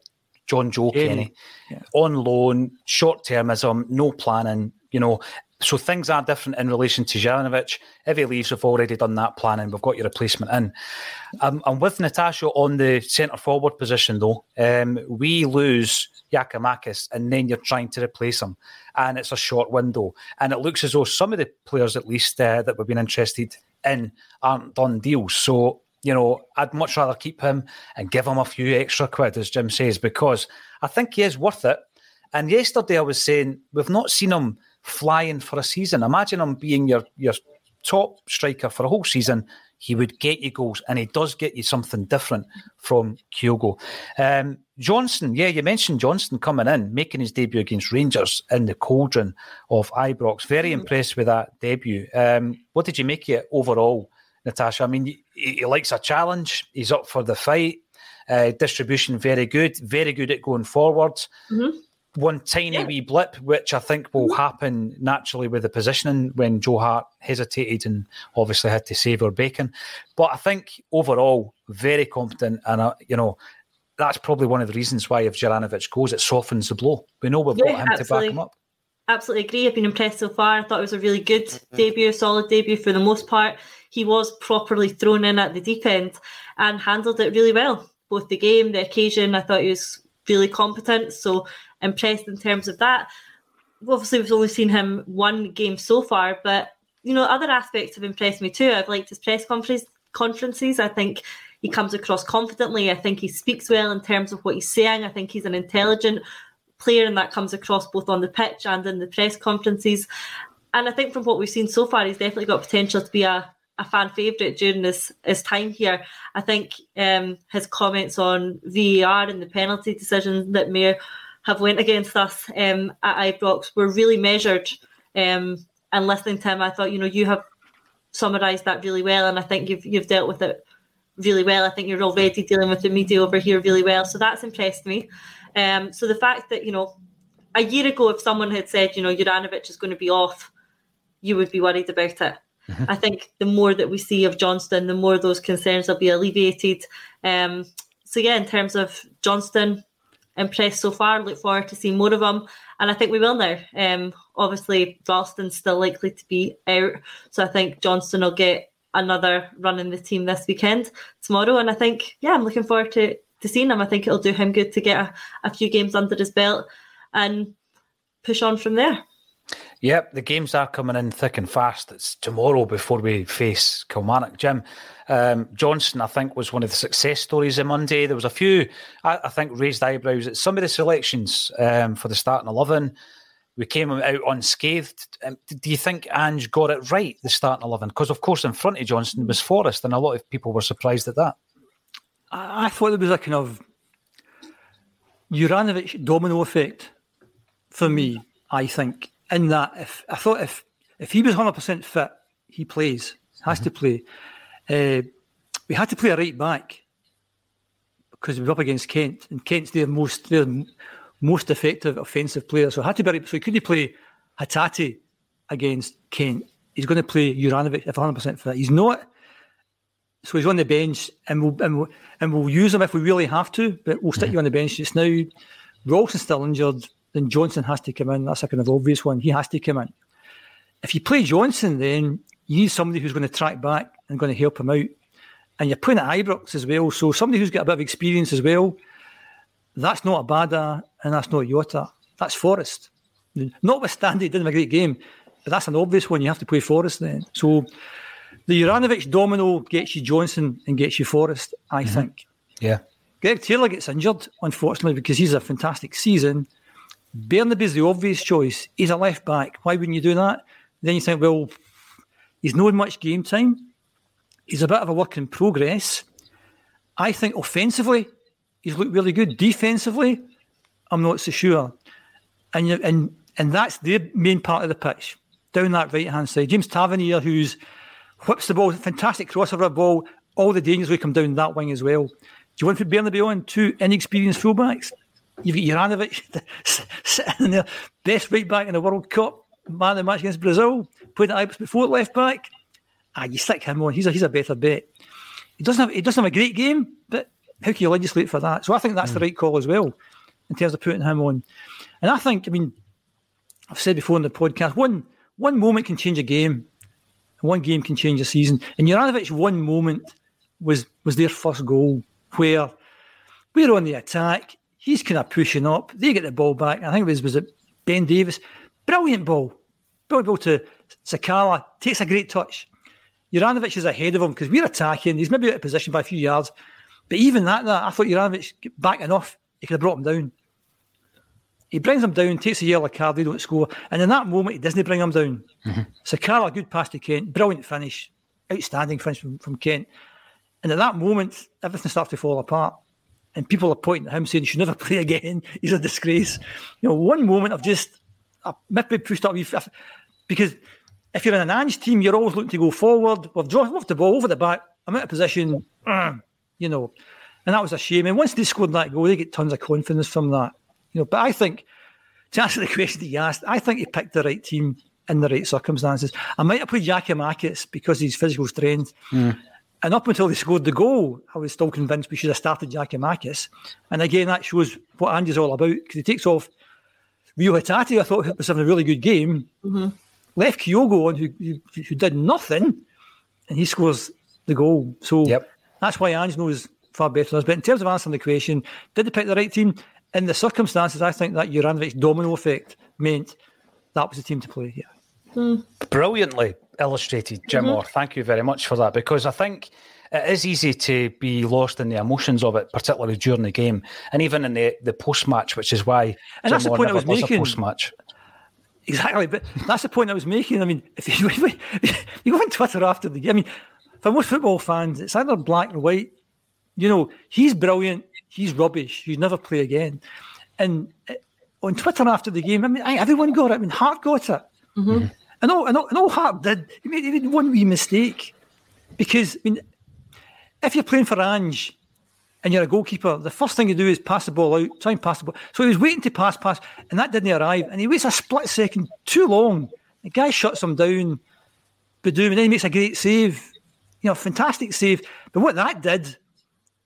Jonjoe Kenny. Yeah. On loan, short termism, no planning, you know, so things are different in relation to Juranovic. If he leaves, we've already done that planning. We've got your replacement in. Um, and with Natasha on the centre forward position, though, um, we lose Giakoumakis and then you're trying to replace him. And it's a short window. And it looks as though some of the players, at least, uh, that we've been interested in aren't done deals. So you know, I'd much rather keep him and give him a few extra quid, as Jim says, because I think he is worth it. And yesterday I was saying we've not seen him flying for a season. Imagine him being your your top striker for a whole season. He would get you goals, and he does get you something different from Kyogo. Um, Johnston, yeah, you mentioned Johnston coming in, making his debut against Rangers in the cauldron of Ibrox. Very mm. impressed with that debut. Um, what did you make of it overall, Natasha? I mean, he, he, likes a challenge. He's up for the fight. Uh, distribution very good, very good at going forwards. Mm-hmm one tiny yeah. wee blip, which I think will happen naturally with the positioning when Joe Hart hesitated and obviously had to save our bacon. But I think overall, very competent, and uh, you know that's probably one of the reasons why if Juranovic goes, it softens the blow. We know we've yeah, got him absolutely. to back him up. Absolutely agree. I've been impressed so far. I thought it was a really good mm-hmm. debut, solid debut for the most part. He was properly thrown in at the deep end and handled it really well. Both the game, the occasion, I thought he was really competent. So impressed in terms of that. Obviously, we've only seen him one game so far, but you know, other aspects have impressed me too. I've liked his press conference conferences. I think he comes across confidently. I think he speaks well in terms of what he's saying. I think he's an intelligent player, and that comes across both on the pitch and in the press conferences. And I think from what we've seen so far, he's definitely got potential to be a, a fan favourite during his, his time here. I think um, his comments on VAR and the penalty decisions that may have went against us um, at Ibrox were really measured. Um, and listening to him, I thought, you know, you have summarised that really well, and I think you've you've dealt with it really well. I think you're already dealing with the media over here really well, so that's impressed me. Um, so the fact that you know, a year ago, if someone had said, you know, Juranovic is going to be off, you would be worried about it. Mm-hmm. I think the more that we see of Johnston, the more those concerns will be alleviated. Um, so yeah, in terms of Johnston, impressed so far. Look forward to seeing more of them, and I think we will now. Um, obviously, Ralston's still likely to be out, so I think Johnston will get another run in the team this weekend tomorrow, and I think yeah, I'm looking forward to to seeing him. I think it'll do him good to get a, a few games under his belt and push on from there. Yep, the games are coming in thick and fast. It's tomorrow before we face Kilmarnock. Jim, um, Johnston, I think, was one of the success stories on Monday. There was a few, I, I think, raised eyebrows at some of the selections um, for the starting 11. We came out unscathed. Um, do you think Ange got it right, the starting 11? Because, of course, in front of Johnston was Forrest, and a lot of people were surprised at that. I, I thought there was a kind of Juranovic domino effect for me, I think in that if I thought if if he was hundred percent fit, he plays has mm-hmm. to play. Uh, we had to play a right back because we were up against Kent, and Kent's their most their most effective offensive player. So had to be so he couldn't play Hatate against Kent. He's going to play Juranovic if 100 percent fit. He's not. So he's on the bench, and we'll, and we'll and we'll use him if we really have to. But we'll stick mm-hmm. you on the bench just now. Ralston's still injured then Johnston has to come in. That's a kind of obvious one. He has to come in. If you play Johnston, then you need somebody who's going to track back and going to help him out. And you're playing at Ibrox as well, so somebody who's got a bit of experience as well. That's not a Abada and that's not a Jota. That's Forrest. Notwithstanding, he didn't have a great game, but that's an obvious one. You have to play Forrest then. So the Juranovic domino gets you Johnston and gets you Forrest, I mm-hmm. think. Yeah. Greg Taylor gets injured, unfortunately, because he's a fantastic season. Bernabei's the obvious choice. He's a left back. Why wouldn't you do that? Then you think, well, he's not much game time. He's a bit of a work in progress. I think offensively, he's looked really good. Defensively, I'm not so sure. And and and that's the main part of the pitch down that right hand side. James Tavernier, who's whips the ball, fantastic crossover ball. All the dangers will come down that wing as well. Do you want to put Bernabei on two inexperienced fullbacks? You've got Juranovic sitting there, best right back in the World Cup, man of the match against Brazil, played at Ibis before left back. Ah, you stick him on. He's a he's a better bet. He doesn't have he doesn't have a great game, but how can you legislate for that? So I think that's mm. the right call as well in terms of putting him on. And I think, I mean, I've said before in the podcast, one one moment can change a game, one game can change a season. And Juranovic, one moment was was their first goal where we're on the attack He's kind of pushing up. They get the ball back. I think it was was it Ben Davies. Brilliant ball. Brilliant ball to Sakala. Takes a great touch. Juranovic is ahead of him because we're attacking. He's maybe out of position by a few yards. But even that, that I thought Juranovic back enough. He could have brought him down. He brings him down, takes a yellow card, they don't score. And in that moment, he doesn't bring him down. Mm-hmm. Carl, good pass to Kent, brilliant finish, outstanding finish from, from Kent. And at that moment, everything starts to fall apart. And people are pointing at him saying, he should never play again. He's a disgrace. You know, one moment of just, I maybe pushed up because if you're in an Ange team, you're always looking to go forward. We've dropped off the ball over the back. I'm out of position, you know. And that was a shame. And once they scored that goal, they get tons of confidence from that. You know, but I think to answer the question that you asked, I think he picked the right team in the right circumstances. I might have put played Giakoumakis because he's physical strength. Mm. And up until they scored the goal, I was still convinced we should have started Giakoumakis. And again, that shows what Ange's all about because he takes off Reo Hatate, I thought was having a really good game. Mm-hmm. Left Kyogo on, who, who, who, did nothing, and he scores the goal. So yep. that's why Ange knows far better than us. But in terms of answering the question, did they pick the right team? In the circumstances, I think that Juranovic domino effect meant that was the team to play. Yeah. Mm. Brilliantly illustrated, Jim mm-hmm. Orr. Thank you very much for that because I think it is easy to be lost in the emotions of it, particularly during the game and even in the, the post match, which is why. And Jim that's the point I was making. Post match. Exactly, but that's the point I was making. I mean, if you, if you go on Twitter after the game, I mean, for most football fans, it's either black or white. You know, he's brilliant, he's rubbish, You'd never play again. And uh, on Twitter after the game, I mean, everyone got it. I mean, Hart got it. Mm-hmm. And all, and all, and all Hart did, he made, he made one wee mistake. Because, I mean, if you're playing for Ange and you're a goalkeeper, the first thing you do is pass the ball out, try and pass the ball. So he was waiting to pass, pass, and that didn't arrive. And he waits a split second too long. The guy shuts him down, Badoom, and then he makes a great save. You know, fantastic save. But what that did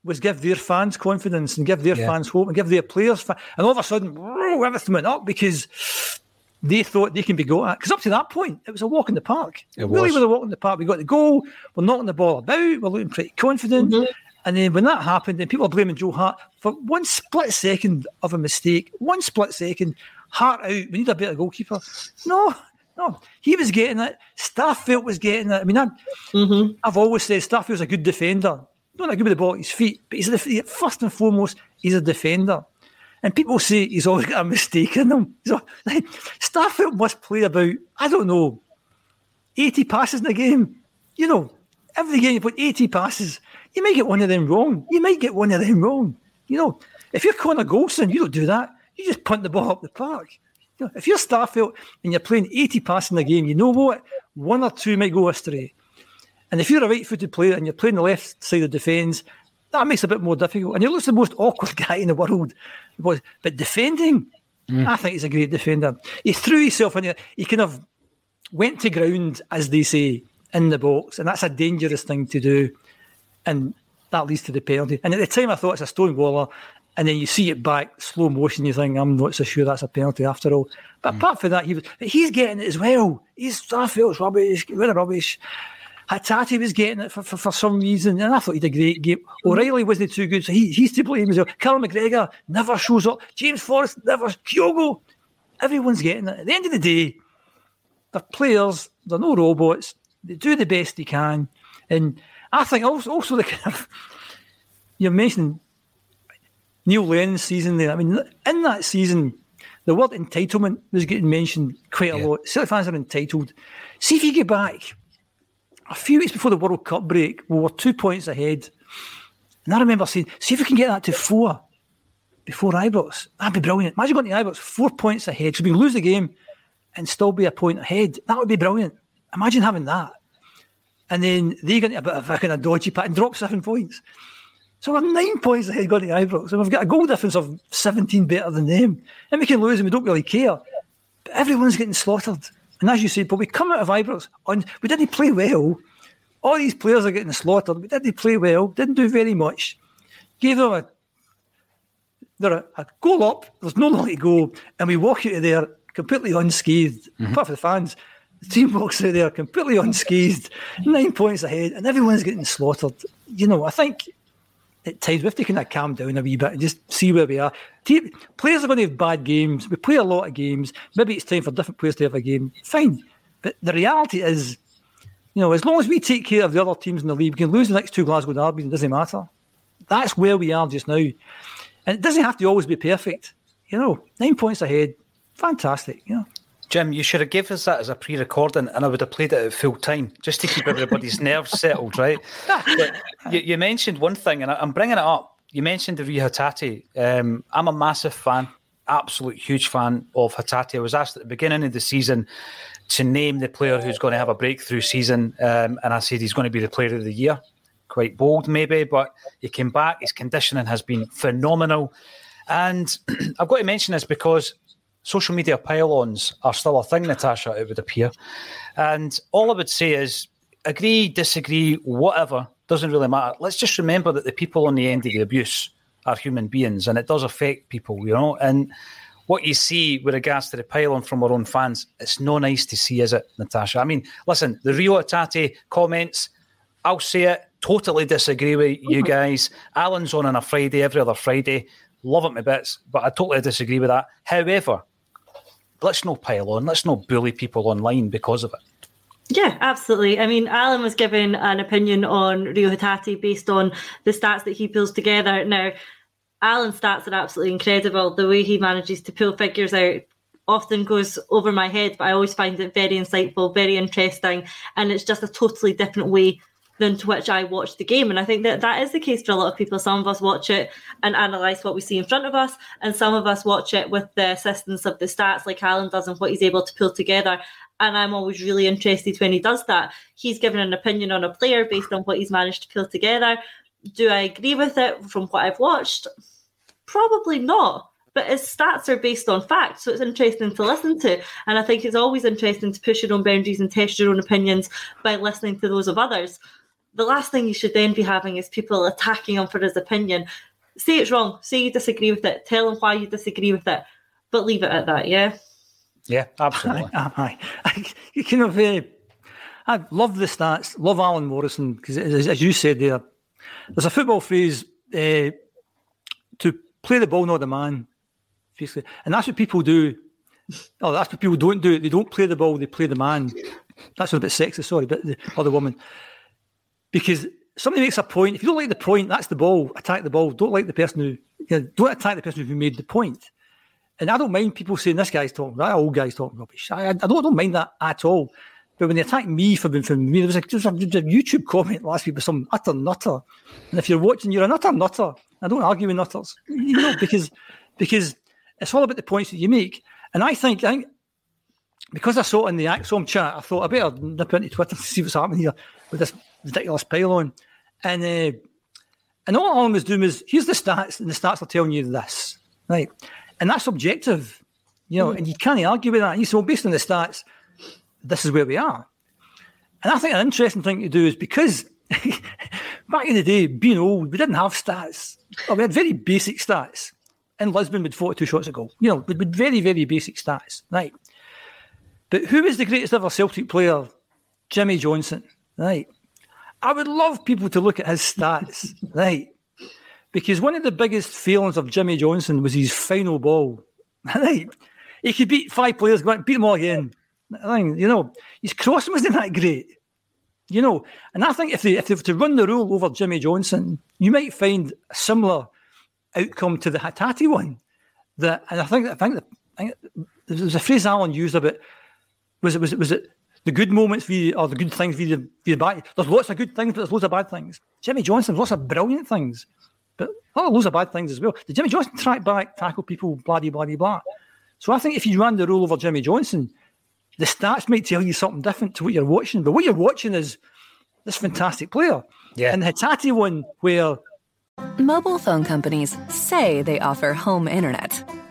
was give their fans confidence and give their yeah. fans hope and give their players. Fa- and all of a sudden, whoa, everything went up because they thought they can be got at. Because up to that point, it was a walk in the park. It, it really was. a walk in the park. We got the goal, we're knocking the ball about, we're looking pretty confident. Mm-hmm. And then when that happened, then people are blaming Joe Hart for one split second of a mistake, one split second, Hart out, we need a better goalkeeper. No, no, he was getting it. Starfelt was getting it. I mean, I, mm-hmm. I've always said Starfelt's a good defender. Not that good with the ball at his feet, but he's a, first and foremost, he's a defender. And people say he's always got a mistake in him. So, like, must play about, I don't know, 80 passes in a game. You know, every game you put 80 passes, you might get one of them wrong. You might get one of them wrong. You know, if you're Connor Goldson, you don't do that. You just punt the ball up the park. You know, if you're Starfelt and you're playing 80 passes in a game, you know what? One or two might go astray. And if you're a right footed player and you're playing the left side of the defence, that makes it a bit more difficult. And he looks the most awkward guy in the world. But defending, mm. I think he's a great defender. He threw himself in there. He kind of went to ground, as they say, in the box. And that's a dangerous thing to do. And that leads to the penalty. And at the time, I thought it's a stonewaller. And then you see it back, slow motion, you think, I'm not so sure that's a penalty after all. But mm. apart from that, he was, he's getting it as well. He's, I feel it's rubbish, really rubbish. Hatate was getting it for, for, for, some reason, and I thought he did a great game. O'Reilly wasn't too good, so he, he's to blame as well. Carl McGregor never shows up. James Forrest never. Kyogo, everyone's getting it. At the end of the day, they're players. They're no robots. They do the best they can, and I think also also the kind of you mentioned Neil Lennon's season there. I mean, in that season, the word entitlement was getting mentioned quite a yeah. lot. Celtic fans are entitled. See if you get back a few weeks before the World Cup break, we were two points ahead. And I remember saying, see if we can get that to four before Ibrox. That'd be brilliant. Imagine going to Ibrox four points ahead. So we lose the game and still be a point ahead. That would be brilliant. Imagine having that. And then they get a bit of a kind of dodgy pat and drop seven points. So we're nine points ahead going to Ibrox. And we've got a goal difference of 17 better than them. And we can lose and we don't really care. But everyone's getting slaughtered. And as you said, but we come out of Ibrox on we didn't play well. All these players are getting slaughtered. We didn't play well, didn't do very much. Gave them a they're a, a goal up, there's no long to go, and we walk out of there completely unscathed, mm-hmm. apart from the fans. The team walks out there completely unscathed, nine points ahead, and everyone's getting slaughtered. You know, I think at times we have to kind of calm down a wee bit and just see where we are. Team, players are going to have bad games. We play a lot of games. Maybe it's time for different players to have a game. Fine. But the reality is, You know, as long as we take care of the other teams in the league, we can lose the next two Glasgow derbies, it doesn't matter. That's where we are just now. And it doesn't have to always be perfect. You know, nine points ahead, fantastic. You know. Jim, you should have given us that as a pre-recording, and I would have played it at full time just to keep everybody's nerves settled, right? You, you, mentioned one thing, and I'm bringing it up. You mentioned the Hatate. Um, I'm a massive fan, absolute huge fan of Hatate. I was asked at the beginning of the season to name the player who's going to have a breakthrough season, um, and I said he's going to be the player of the year. Quite bold, maybe, but he came back. His conditioning has been phenomenal. And I've got to mention this because social media pylons are still a thing, Natasha, it would appear. And all I would say is agree, disagree, whatever, doesn't really matter. Let's just remember that the people on the end of the abuse are human beings and it does affect people, you know. And what you see with regards to the pylon from our own fans, it's no nice to see, is it, Natasha? I mean, listen, the Reo Hatate comments, I'll say it, totally disagree with you mm-hmm. guys. Alan's on on a Friday, every other Friday. Love it my bits, but I totally disagree with that. However, let's not pile on. Let's not bully people online because of it. Yeah, absolutely. I mean, Alan was given an opinion on Reo Hatate based on the stats that he pulls together. Now, Alan's stats are absolutely incredible. The way he manages to pull figures out often goes over my head, but I always find it very insightful, very interesting, and it's just a totally different way than to which I watch the game. And I think that that is the case for a lot of people. Some of us watch it and analyse what we see in front of us, and some of us watch it with the assistance of the stats, like Alan does, and what he's able to pull together. And I'm always really interested when he does that. He's given an opinion on a player based on what he's managed to pull together. Do I agree with it from what I've watched? Probably not but his stats are based on facts, so it's interesting to listen to. And I think it's always interesting to push your own boundaries and test your own opinions by listening to those of others the last thing you should then be having is people attacking him for his opinion. Say it's wrong. Say you disagree with it. Tell him why you disagree with it. But leave it at that. Yeah. Yeah, absolutely. Aye, aye. You kind of, uh, I love the stats. Love Alan Morrison because, as, as, you said there, there's a football phrase uh, to play the ball, not the man. Basically, and that's what people do. Oh, that's what people don't do. They don't play the ball; they play the man. That's a bit sexist, sorry, but the, or the woman because somebody makes a point. If you don't like the point, that's the ball. Attack the ball. Don't like the person who you know, don't attack the person who made the point. And I don't mind people saying this guy's talking, that old guy's talking rubbish. I, I, don't, I don't mind that at all. But when they attack me for being from me, there was, a, there was a, YouTube comment last week with some utter nutter. And if you're watching, you're an utter nutter. I don't argue with nutters, you know, because because it's all about the points that you make. And I think I think because I saw it in the ACSOM chat, I thought I better nip into Twitter to see what's happening here with this ridiculous pylon. And uh, and all Alan was doing was here's the stats, and the stats are telling you this, right? And that's objective, you know, mm. and you can't argue with that. You say, well, based on the stats, this is where we are. And I think an interesting thing to do is because back in the day, being old, we didn't have stats. Well, we had very basic stats. In Lisbon, with 42 shots a goal. You know, with very, very basic stats, right? But who is the greatest ever Celtic player? Jimmy Johnstone, right? I would love people to look at his stats, right? Because one of the biggest failings of Jimmy Johnstone was his final ball, right? He could beat five players, go and beat them all again. You know, his crossing wasn't that great, you know. And I think if they if they were to run the rule over Jimmy Johnstone, you might find a similar outcome to the Hatate one. That and I think I think, I think there was a phrase Alan used about was it was it was it the good moments via or the good things via the, via the bad. There's lots of good things, but there's lots of bad things. Jimmy Johnstone, lots of brilliant things, but oh, loads of bad things as well. Did Jimmy Johnstone track back, tackle people, blah blah blah blah? So I think if you ran the rule over Jimmy Johnstone, the stats might tell you something different to what you're watching. But what you're watching is this fantastic player. Yeah. And the Hatate one where mobile phone companies say they offer home internet.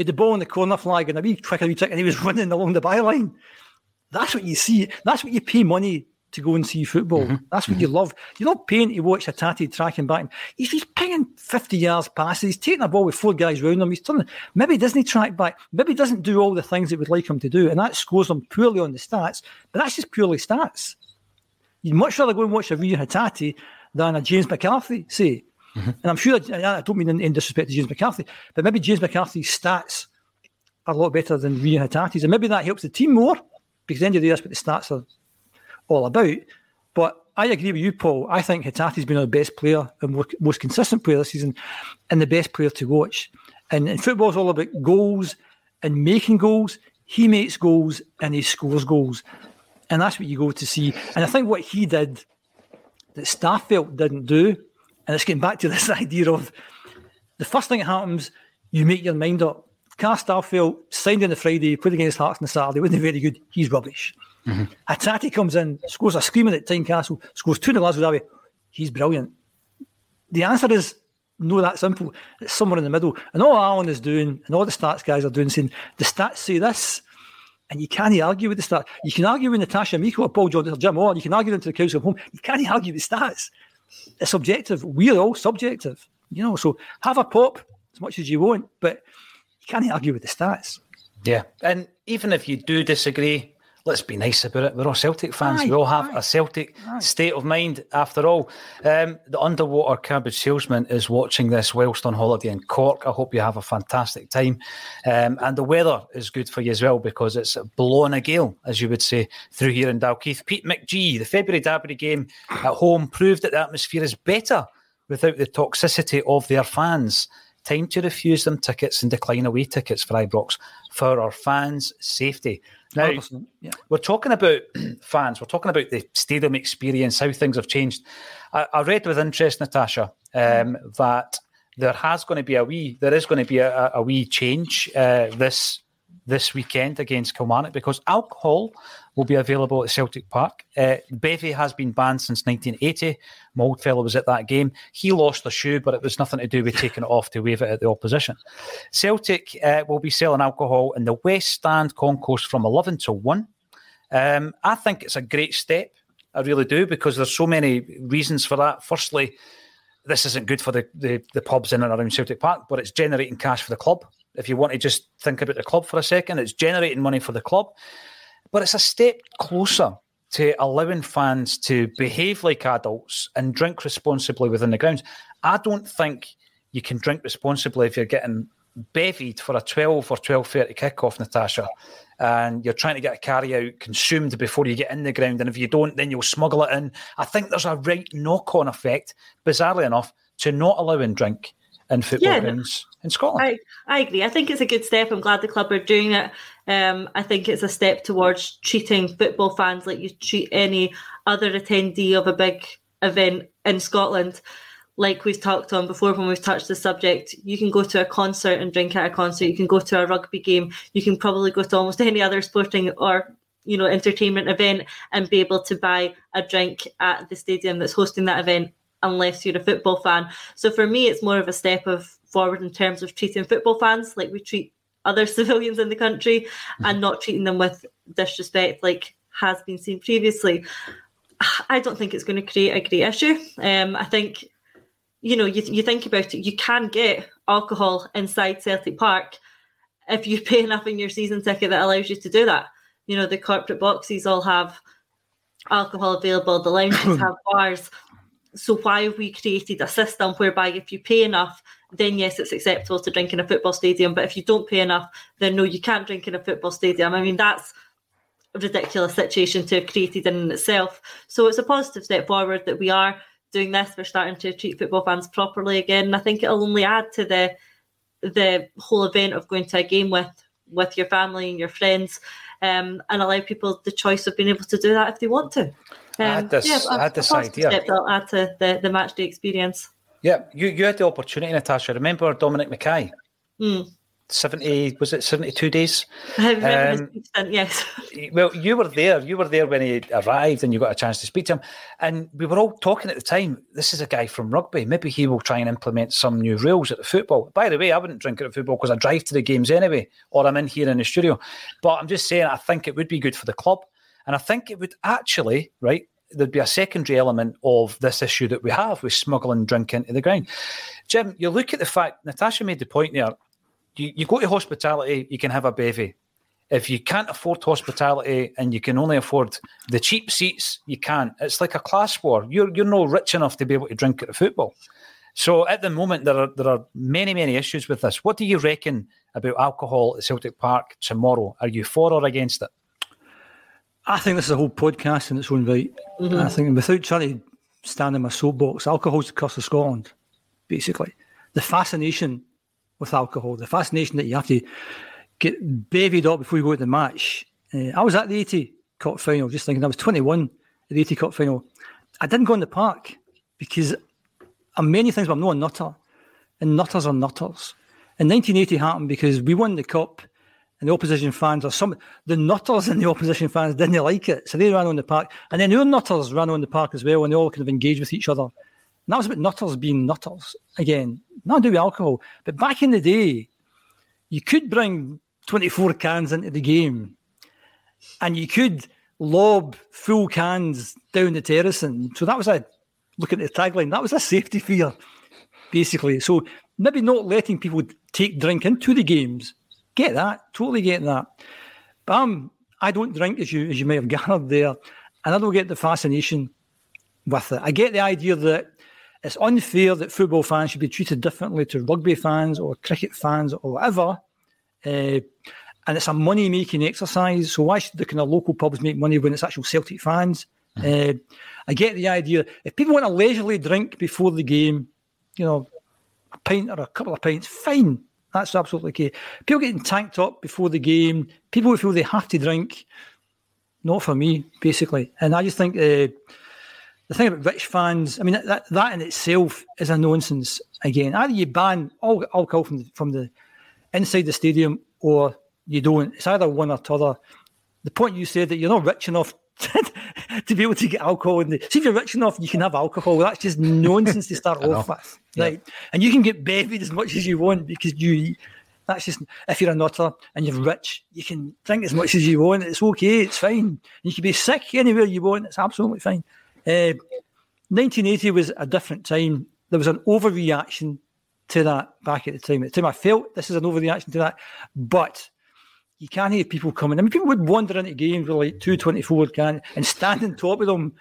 he had the ball in the corner flag and a wee quick, a wee trick, and he was running along the byline. That's what you see. That's what you pay money to go and see football. Mm-hmm. That's what mm-hmm. you love. You're not paying to watch Hatate tracking back. He's, he's pinging 50 yards passes. He's taking a ball with four guys round him. He's turning. Maybe doesn't he track back? Maybe he doesn't do all the things that we'd like him to do. And that scores him poorly on the stats. But that's just purely stats. You'd much rather go and watch a Reo Hatate than a James McCarthy, say. Mm-hmm. And I'm sure, I don't mean in, in, disrespect to James McCarthy, but maybe James McCarthy's stats are a lot better than Reo Hatate's. And maybe that helps the team more because at the end of the day, that's what the stats are all about. But I agree with you, Paul. I think Hatate's been our best player and most consistent player this season and the best player to watch. And, and football's all about goals and making goals. He makes goals and he scores goals. And that's what you go to see. And I think what he did that Starfelt didn't do, and it's getting back to this idea of the first thing that happens, you make your mind up. Carl Starfelt signed on the Friday, played against Hearts on the Saturday, wasn't very good. He's rubbish. Mm-hmm. Hatate comes in, scores a screaming at Tynecastle, scores two in the Glasgow Derby. He's brilliant. The answer is no, that simple. It's somewhere in the middle. And all Alan is doing, and all the stats guys are doing, saying the stats say this, and you can't argue with the stats. You can argue with Natasha Meikle or Paul Jones or Jim Orr. You can argue into the council of home. You can't argue with stats. It's subjective. We're all subjective. You know, so have a pop as much as you want, but you can't argue with the stats. Yeah. And even if you do disagree, let's be nice about it. We're all Celtic fans. Aye, we all have aye, a Celtic aye. state of mind after all. Um, the underwater cabbage salesman is watching this whilst on holiday in Cork. I hope you have a fantastic time. Um, and the weather is good for you as well because it's blowing a gale, as you would say, through here in Dalkeith. Pete McGee, the February Derby game at home proved that the atmosphere is better without the toxicity of their fans. Time to refuse them tickets and decline away tickets for Ibrox for our fans' safety. Now, yeah. we're talking about fans, we're talking about the stadium experience, how things have changed. I, I read with interest, Natasha, um, that there has going to be a wee, there is going to be a, a wee change uh, this this weekend against Kilmarnock because alcohol will be available at Celtic Park. Uh, Bevy has been banned since 1980. My old fellow was at that game. He lost a shoe, but it was nothing to do with taking it off to wave it at the opposition. Celtic uh, will be selling alcohol in the West Stand concourse from 11 to 1. Um, I think it's a great step. I really do because there's so many reasons for that. Firstly, this isn't good for the, the, the pubs in and around Celtic Park, but it's generating cash for the club. If you want to just think about the club for a second, it's generating money for the club. But it's a step closer to allowing fans to behave like adults and drink responsibly within the grounds. I don't think you can drink responsibly if you're getting bevied for a 12 or 12.30 kickoff, Natasha, and you're trying to get a carry out consumed before you get in the ground. And if you don't, then you'll smuggle it in. I think there's a right knock on effect, bizarrely enough, to not allowing drink in football yeah, grounds in Scotland. I, I agree. I think it's a good step. I'm glad the club are doing it. Um, I think it's a step towards treating football fans like you treat any other attendee of a big event in Scotland. Like we've talked on before when we've touched the subject, you can go to a concert and drink at a concert. You can go to a rugby game. You can probably go to almost any other sporting or you know entertainment event and be able to buy a drink at the stadium that's hosting that event unless you're a football fan. So for me, it's more of a step of forward in terms of treating football fans like we treat other civilians in the country and not treating them with disrespect like has been seen previously. I don't think it's going to create a great issue. Um, I think, you know, you, you think about it, you can get alcohol inside Celtic Park if you pay enough in your season ticket that allows you to do that. You know, the corporate boxes all have alcohol available, the lounges have bars so why have we created a system whereby if you pay enough, then yes, it's acceptable to drink in a football stadium. But if you don't pay enough, then no, you can't drink in a football stadium. I mean, that's a ridiculous situation to have created in itself. So it's a positive step forward that we are doing this. We're starting to treat football fans properly again. And I think it'll only add to the the whole event of going to a game with with your family and your friends, um, and allow people the choice of being able to do that if they want to. Um, I had this, yeah, I had this idea. That'll add to the, the match day experience. Yeah, you, you had the opportunity, Natasha. Remember Dominic McKay? Mm. 70 was it 72 days um, yes well you were there you were there when he arrived and you got a chance to speak to him and we were all talking at the time this is a guy from rugby maybe he will try and implement some new rules at the football by the way I wouldn't drink at the football because I drive to the games anyway or I'm in here in the studio but I'm just saying I think it would be good for the club and I think it would actually, right, there'd be a secondary element of this issue that we have with smuggling drink into the ground. Jim, you look at the fact, Natasha made the point there. You, you go to hospitality, you can have a bevy. If you can't afford hospitality and you can only afford the cheap seats, you can't. It's like a class war. You're you're not rich enough to be able to drink at the football. So at the moment, there are there are many many issues with this. What do you reckon about alcohol at Celtic Park tomorrow? Are you for or against it? I think this is a whole podcast in its own right. Mm-hmm. I think without trying to stand in my soapbox, alcohol's the curse of Scotland, basically. The fascination with alcohol, the fascination that you have to get bevied up before you go to the match. Uh, I was at the 80 Cup final, just thinking I was 21 at the 80 Cup final. I didn't go in the park because I'm many things, but I'm not a nutter. And nutters are nutters. And 1980 happened because we won the cup and the opposition fans or some the nutters and the opposition fans didn't like it. So they ran on the park. And then our nutters ran on the park as well and they all kind of engaged with each other. And that was about nutters being nutters. Again, not do with alcohol. But back in the day, you could bring 24 cans into the game and you could lob full cans down the terrace. And so that was a look at the tagline, that was a safety fear, basically. So maybe not letting people take drink into the games Get that, totally get that. But um, I don't drink as you as you may have gathered there, and I don't get the fascination with it. I get the idea that it's unfair that football fans should be treated differently to rugby fans or cricket fans or whatever. Uh, and it's a money making exercise. So why should the kind of local pubs make money when it's actual Celtic fans? Mm. Uh, I get the idea. If people want to leisurely drink before the game, you know, a pint or a couple of pints, fine. That's absolutely key. People getting tanked up before the game, people who feel they have to drink, not for me, basically. And I just think uh, the thing about rich fans, I mean, that, that in itself is a nonsense. Again, either you ban all alcohol from the, from the inside the stadium or you don't. It's either one or t'other. The point you said that you're not rich enough to be able to get alcohol in the see if you're rich enough you can have alcohol. That's just nonsense to start off with right? Yeah. and you can get bevied as much as you want because you that's just if you're a nutter and you're rich you can drink as much as you want. It's okay it's fine. You can be sick anywhere you want it's absolutely fine. Uh, 1980 was a different time. There was an overreaction to that back at the time. At the time I felt this is an overreaction to that but you can't have people coming. I mean, people would wander into games with like two twenty four can and stand on top of them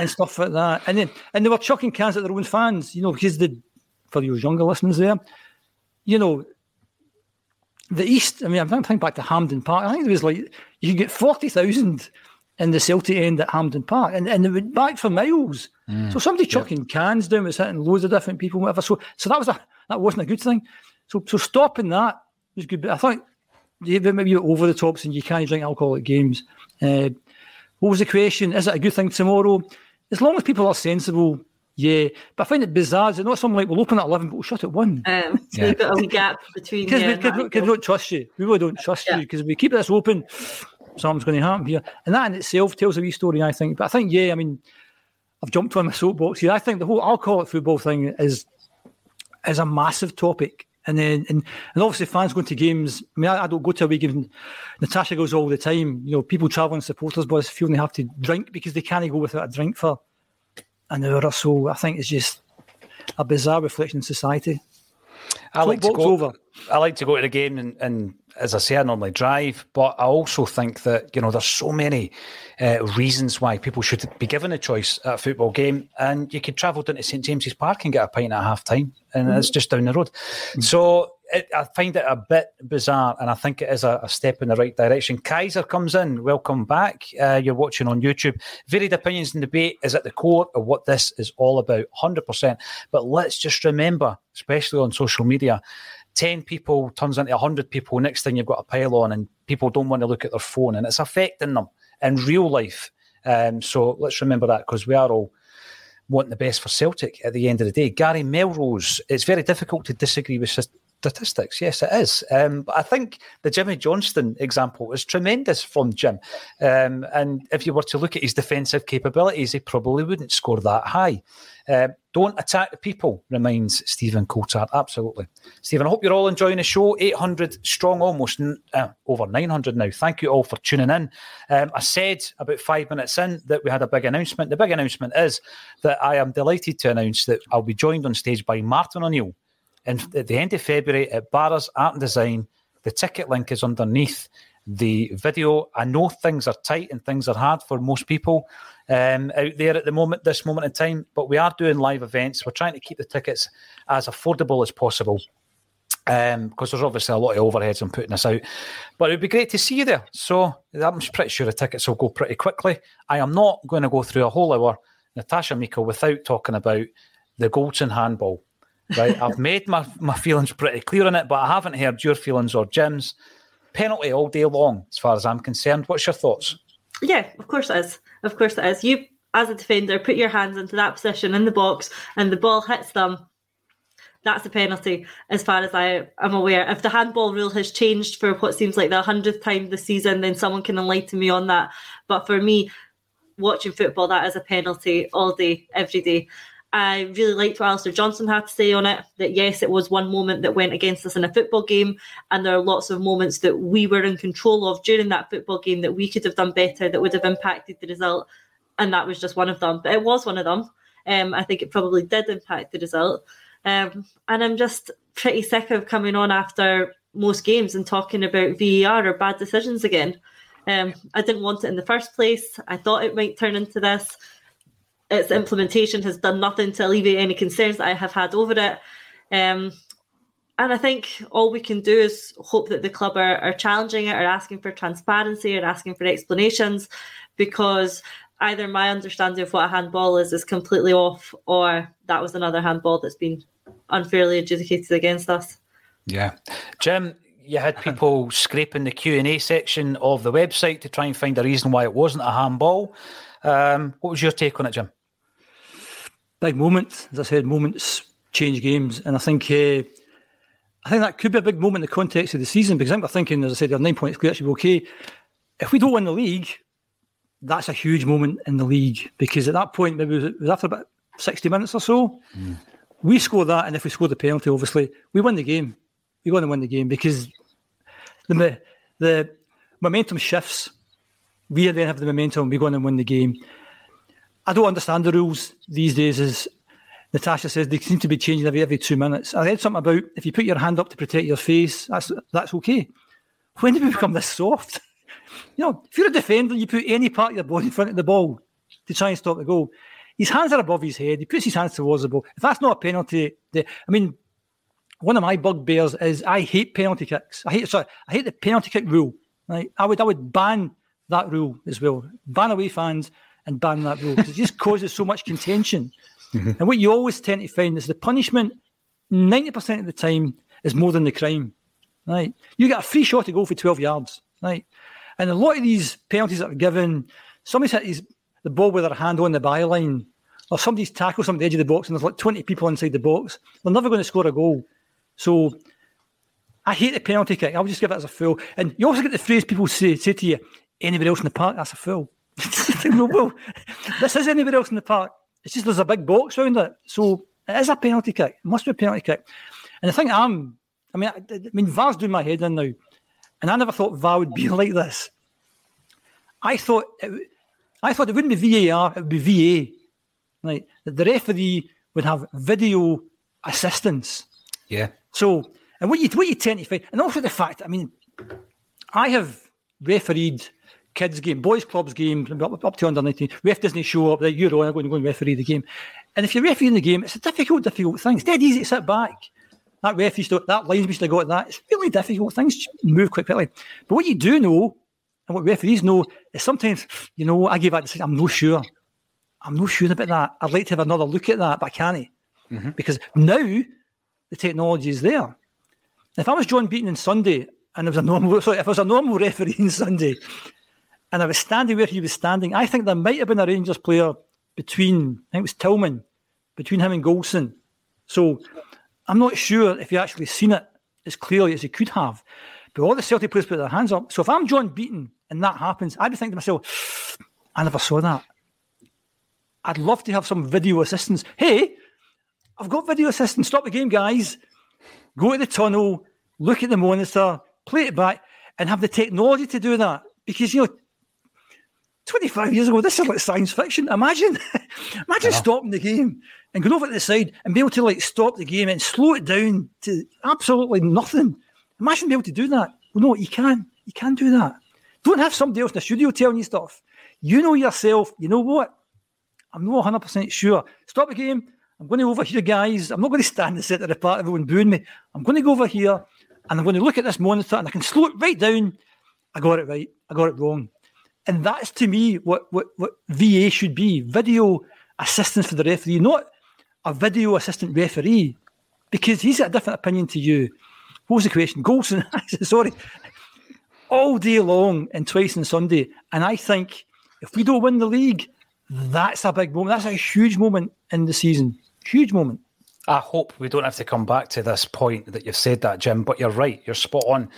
and stuff like that. And then and they were chucking cans at their own fans, you know, because the for those younger listeners there, you know, the East. I mean, I'm thinking back to Hampden Park. I think it was like you could get forty thousand in the Celtic end at Hampden Park, and and they went back for miles. Mm, so somebody chucking yeah. cans down was hitting loads of different people, whatever. So so that was a that wasn't a good thing. So so stopping that was good. But I thought maybe you're over the tops and you can't drink alcohol at games. Uh, what was the question? Is it a good thing tomorrow? As long as people are sensible, yeah. But I find it bizarre. Is it not something like we'll open at 11, but we'll shut at 1? Um, so yeah. got a gap between Because we, we, don't trust you. We really don't trust yeah. you because we keep this open, something's going to happen here. And that in itself tells a wee story, I think. But I think, yeah, I mean, I've jumped on my soapbox here. I think the whole alcoholic football thing is is a massive topic. And then, and, and obviously, fans going to games. I mean, I, I don't go to a away game. Natasha goes all the time. You know, people travelling supporters bus feel they have to drink because they can't go without a drink for an hour or so. I think it's just a bizarre reflection in society. I like to go. Over. I like to go to the game and, and as I say, I normally drive, but I also think that you know there's so many uh, reasons why people should be given a choice at a football game, and you could travel down to St James's Park and get a pint at half time, and mm-hmm. it's just down the road. Mm-hmm. So it, I find it a bit bizarre, and I think it is a, a, step in the right direction. Kaiser comes in. Welcome back. Uh, you're watching on YouTube. Varied opinions and debate is at the core of what this is all about, hundred percent. But let's just remember, especially on social media 10 people turns into 100 people. Next thing you've got a pile on, and people don't want to look at their phone, and it's affecting them in real life. Um, so let's remember that because we are all wanting the best for Celtic at the end of the day. Gary Melrose, it's very difficult to disagree with statistics. Yes, it is. Um, but I think the Jimmy Johnstone example is tremendous from Jim. Um, and if you were to look at his defensive capabilities, he probably wouldn't score that high. Uh, don't attack the people, reminds Stephen Coulthard. Absolutely. Stephen, I hope you're all enjoying the show. 800 strong, almost uh, over 900 now. Thank you all for tuning in. Um, I said about five minutes in that we had a big announcement. The big announcement is that I am delighted to announce that I'll be joined on stage by Martin O'Neill and at the end of February at Barras Art and Design. The ticket link is underneath the video. I know things are tight and things are hard for most people um, out there at the moment, this moment in time, but we are doing live events. We're trying to keep the tickets as affordable as possible because um, there's obviously a lot of overheads on putting this out. But it would be great to see you there. So I'm pretty sure the tickets will go pretty quickly. I am not going to go through a whole hour, Natasha Meikle, without talking about the Goldson handball. Right, I've made my, my feelings pretty clear on it, but I haven't heard your feelings or Jim's. Penalty all day long, as far as I'm concerned. What's your thoughts? Yeah, of course it is. Of course it is. You, as a defender, put your hands into that position in the box, and the ball hits them. That's a penalty, as far as I am aware. If the handball rule has changed for what seems like the hundredth time this season, then someone can enlighten me on that. But for me, watching football, that is a penalty all day, every day. I really liked what Alistair Johnston had to say on it. That yes, it was one moment that went against us in a football game, and there are lots of moments that we were in control of during that football game that we could have done better, that would have impacted the result, and that was just one of them. But it was one of them. Um, I think it probably did impact the result, um, and I'm just pretty sick of coming on after most games and talking about VAR or bad decisions again. Um, I didn't want it in the first place. I thought it might turn into this its implementation has done nothing to alleviate any concerns that I have had over it. Um, and I think all we can do is hope that the club are, are challenging it or asking for transparency or asking for explanations because either my understanding of what a handball is is completely off or that was another handball that's been unfairly adjudicated against us. Yeah. Jim, you had people scraping the Q&A section of the website to try and find a reason why it wasn't a handball. Um, what was your take on it, Jim? Big moment. As I said, moments change games, and I think uh, I think that could be a big moment in the context of the season because I think we're thinking, as I said, they're nine points clear, should be okay. If we don't win the league, that's a huge moment in the league because at that point, maybe it was after about sixty minutes or so, mm. we score that, and if we score the penalty, obviously we win the game. We on and win the game because the the momentum shifts. We then have the momentum. We go on and win the game. I don't understand the rules these days. As Natasha says, they seem to be changing every every two minutes. I read something about if you put your hand up to protect your face, that's that's okay. When did we become this soft? you know, if you're a defender, you put any part of your body in front of the ball to try and stop the goal. His hands are above his head. He puts his hands towards the ball. If that's not a penalty, I mean, one of my bugbears is I hate penalty kicks. I hate sorry, I hate the penalty kick rule. Right? I would I would ban that rule as well. Ban away fans and ban that rule because it just causes so much contention. Mm-hmm. And what you always tend to find is the punishment, 90% of the time, is more than the crime. Right? You get a free shot to go for 12 yards. Right? And a lot of these penalties that are given, somebody's hit his, the ball with their hand on the byline, or somebody's tackled somebody at the edge of the box and there's like 20 people inside the box. They're never going to score a goal. So I hate the penalty kick. I'll just give it as a foul. And you also get the phrase people say, say to you, anybody else in the park, that's a foul. well, this is anywhere else in the park. It's just there's a big box around it. So it is a penalty kick. It must be a penalty kick. And the thing I'm, I mean, I, I mean, VAR's doing my head in now. And I never thought VAR would be like this. I thought it, I thought it wouldn't be VAR, it would be VA. Right. That the referee would have video assistance. Yeah. So, and what you what you tend to find, and also the fact, I mean, I have refereed kids' game, boys' clubs game, up, to under 19. Ref doesn't show up, that you're on, I'm going to go and referee the game. And if you're refereeing the game, it's a difficult, difficult thing. It's dead easy to sit back. That ref used to, that line used to go at that. It's really difficult. Things move quite quickly. But what you do know, and what referees know, is sometimes, you know, I give that decision, I'm no sure. I'm no sure about that. I'd like to have another look at that, but I can't. Mm-hmm. Because now the technology is there. If I was John Beaton on Sunday and there was a normal, sorry, if I was a normal referee on Sunday and I was standing where he was standing. I think there might have been a Rangers player between, I think it was Tillman, between him and Goldson. So I'm not sure if you actually seen it as clearly as he could have. But all the Celtic players put their hands up. So if I'm John Beaton and that happens, I'd be thinking to myself, I never saw that. I'd love to have some video assistance. Hey, I've got video assistance. Stop the game, guys. Go to the tunnel, look at the monitor, play it back, and have the technology to do that. Because, you know, 25 years ago, this is like science fiction. Imagine, imagine yeah. stopping the game and going over to the side and be able to like stop the game and slow it down to absolutely nothing. Imagine being able to do that. Well, no, you can. You can do that. Don't have somebody else in the studio telling you stuff. You know yourself. You know what? I'm not 100% sure. Stop the game. I'm going to over here, guys. I'm not going to stand in the centre of everyone booing me. I'm going to go over here and I'm going to look at this monitor and I can slow it right down. I got it right. I got it wrong. And that's to me what, what, what VA should be video assistance for the referee, not a video assistant referee, because he's got a different opinion to you. What was the question? Goldson, sorry, all day long and twice on Sunday. And I think if we don't win the league, that's a big moment. That's a huge moment in the season. Huge moment. I hope we don't have to come back to this point that you've said that, Jim, but you're right. You're spot on.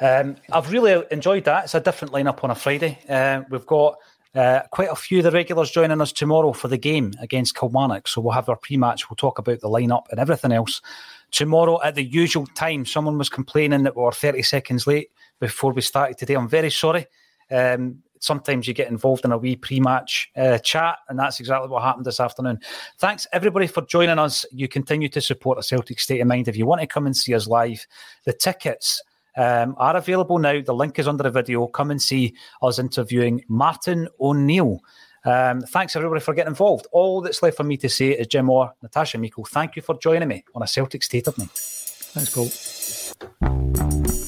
Um, I've really enjoyed that. It's a different lineup on a Friday. Uh, we've got uh, quite a few of the regulars joining us tomorrow for the game against Kilmarnock. So we'll have our pre match. We'll talk about the lineup and everything else tomorrow at the usual time. Someone was complaining that we were 30 seconds late before we started today. I'm very sorry. Um, sometimes you get involved in a wee pre-match uh, chat, and that's exactly what happened this afternoon. Thanks everybody for joining us. You continue to support a Celtic State of Mind. If you want to come and see us live, the tickets um, are available now. The link is under the video. Come and see us interviewing Martin O'Neill. Um, thanks everybody for getting involved. All that's left for me to say is Jim Orr, Natasha Meikle, thank you for joining me on a Celtic State of Mind. Thanks, Paul.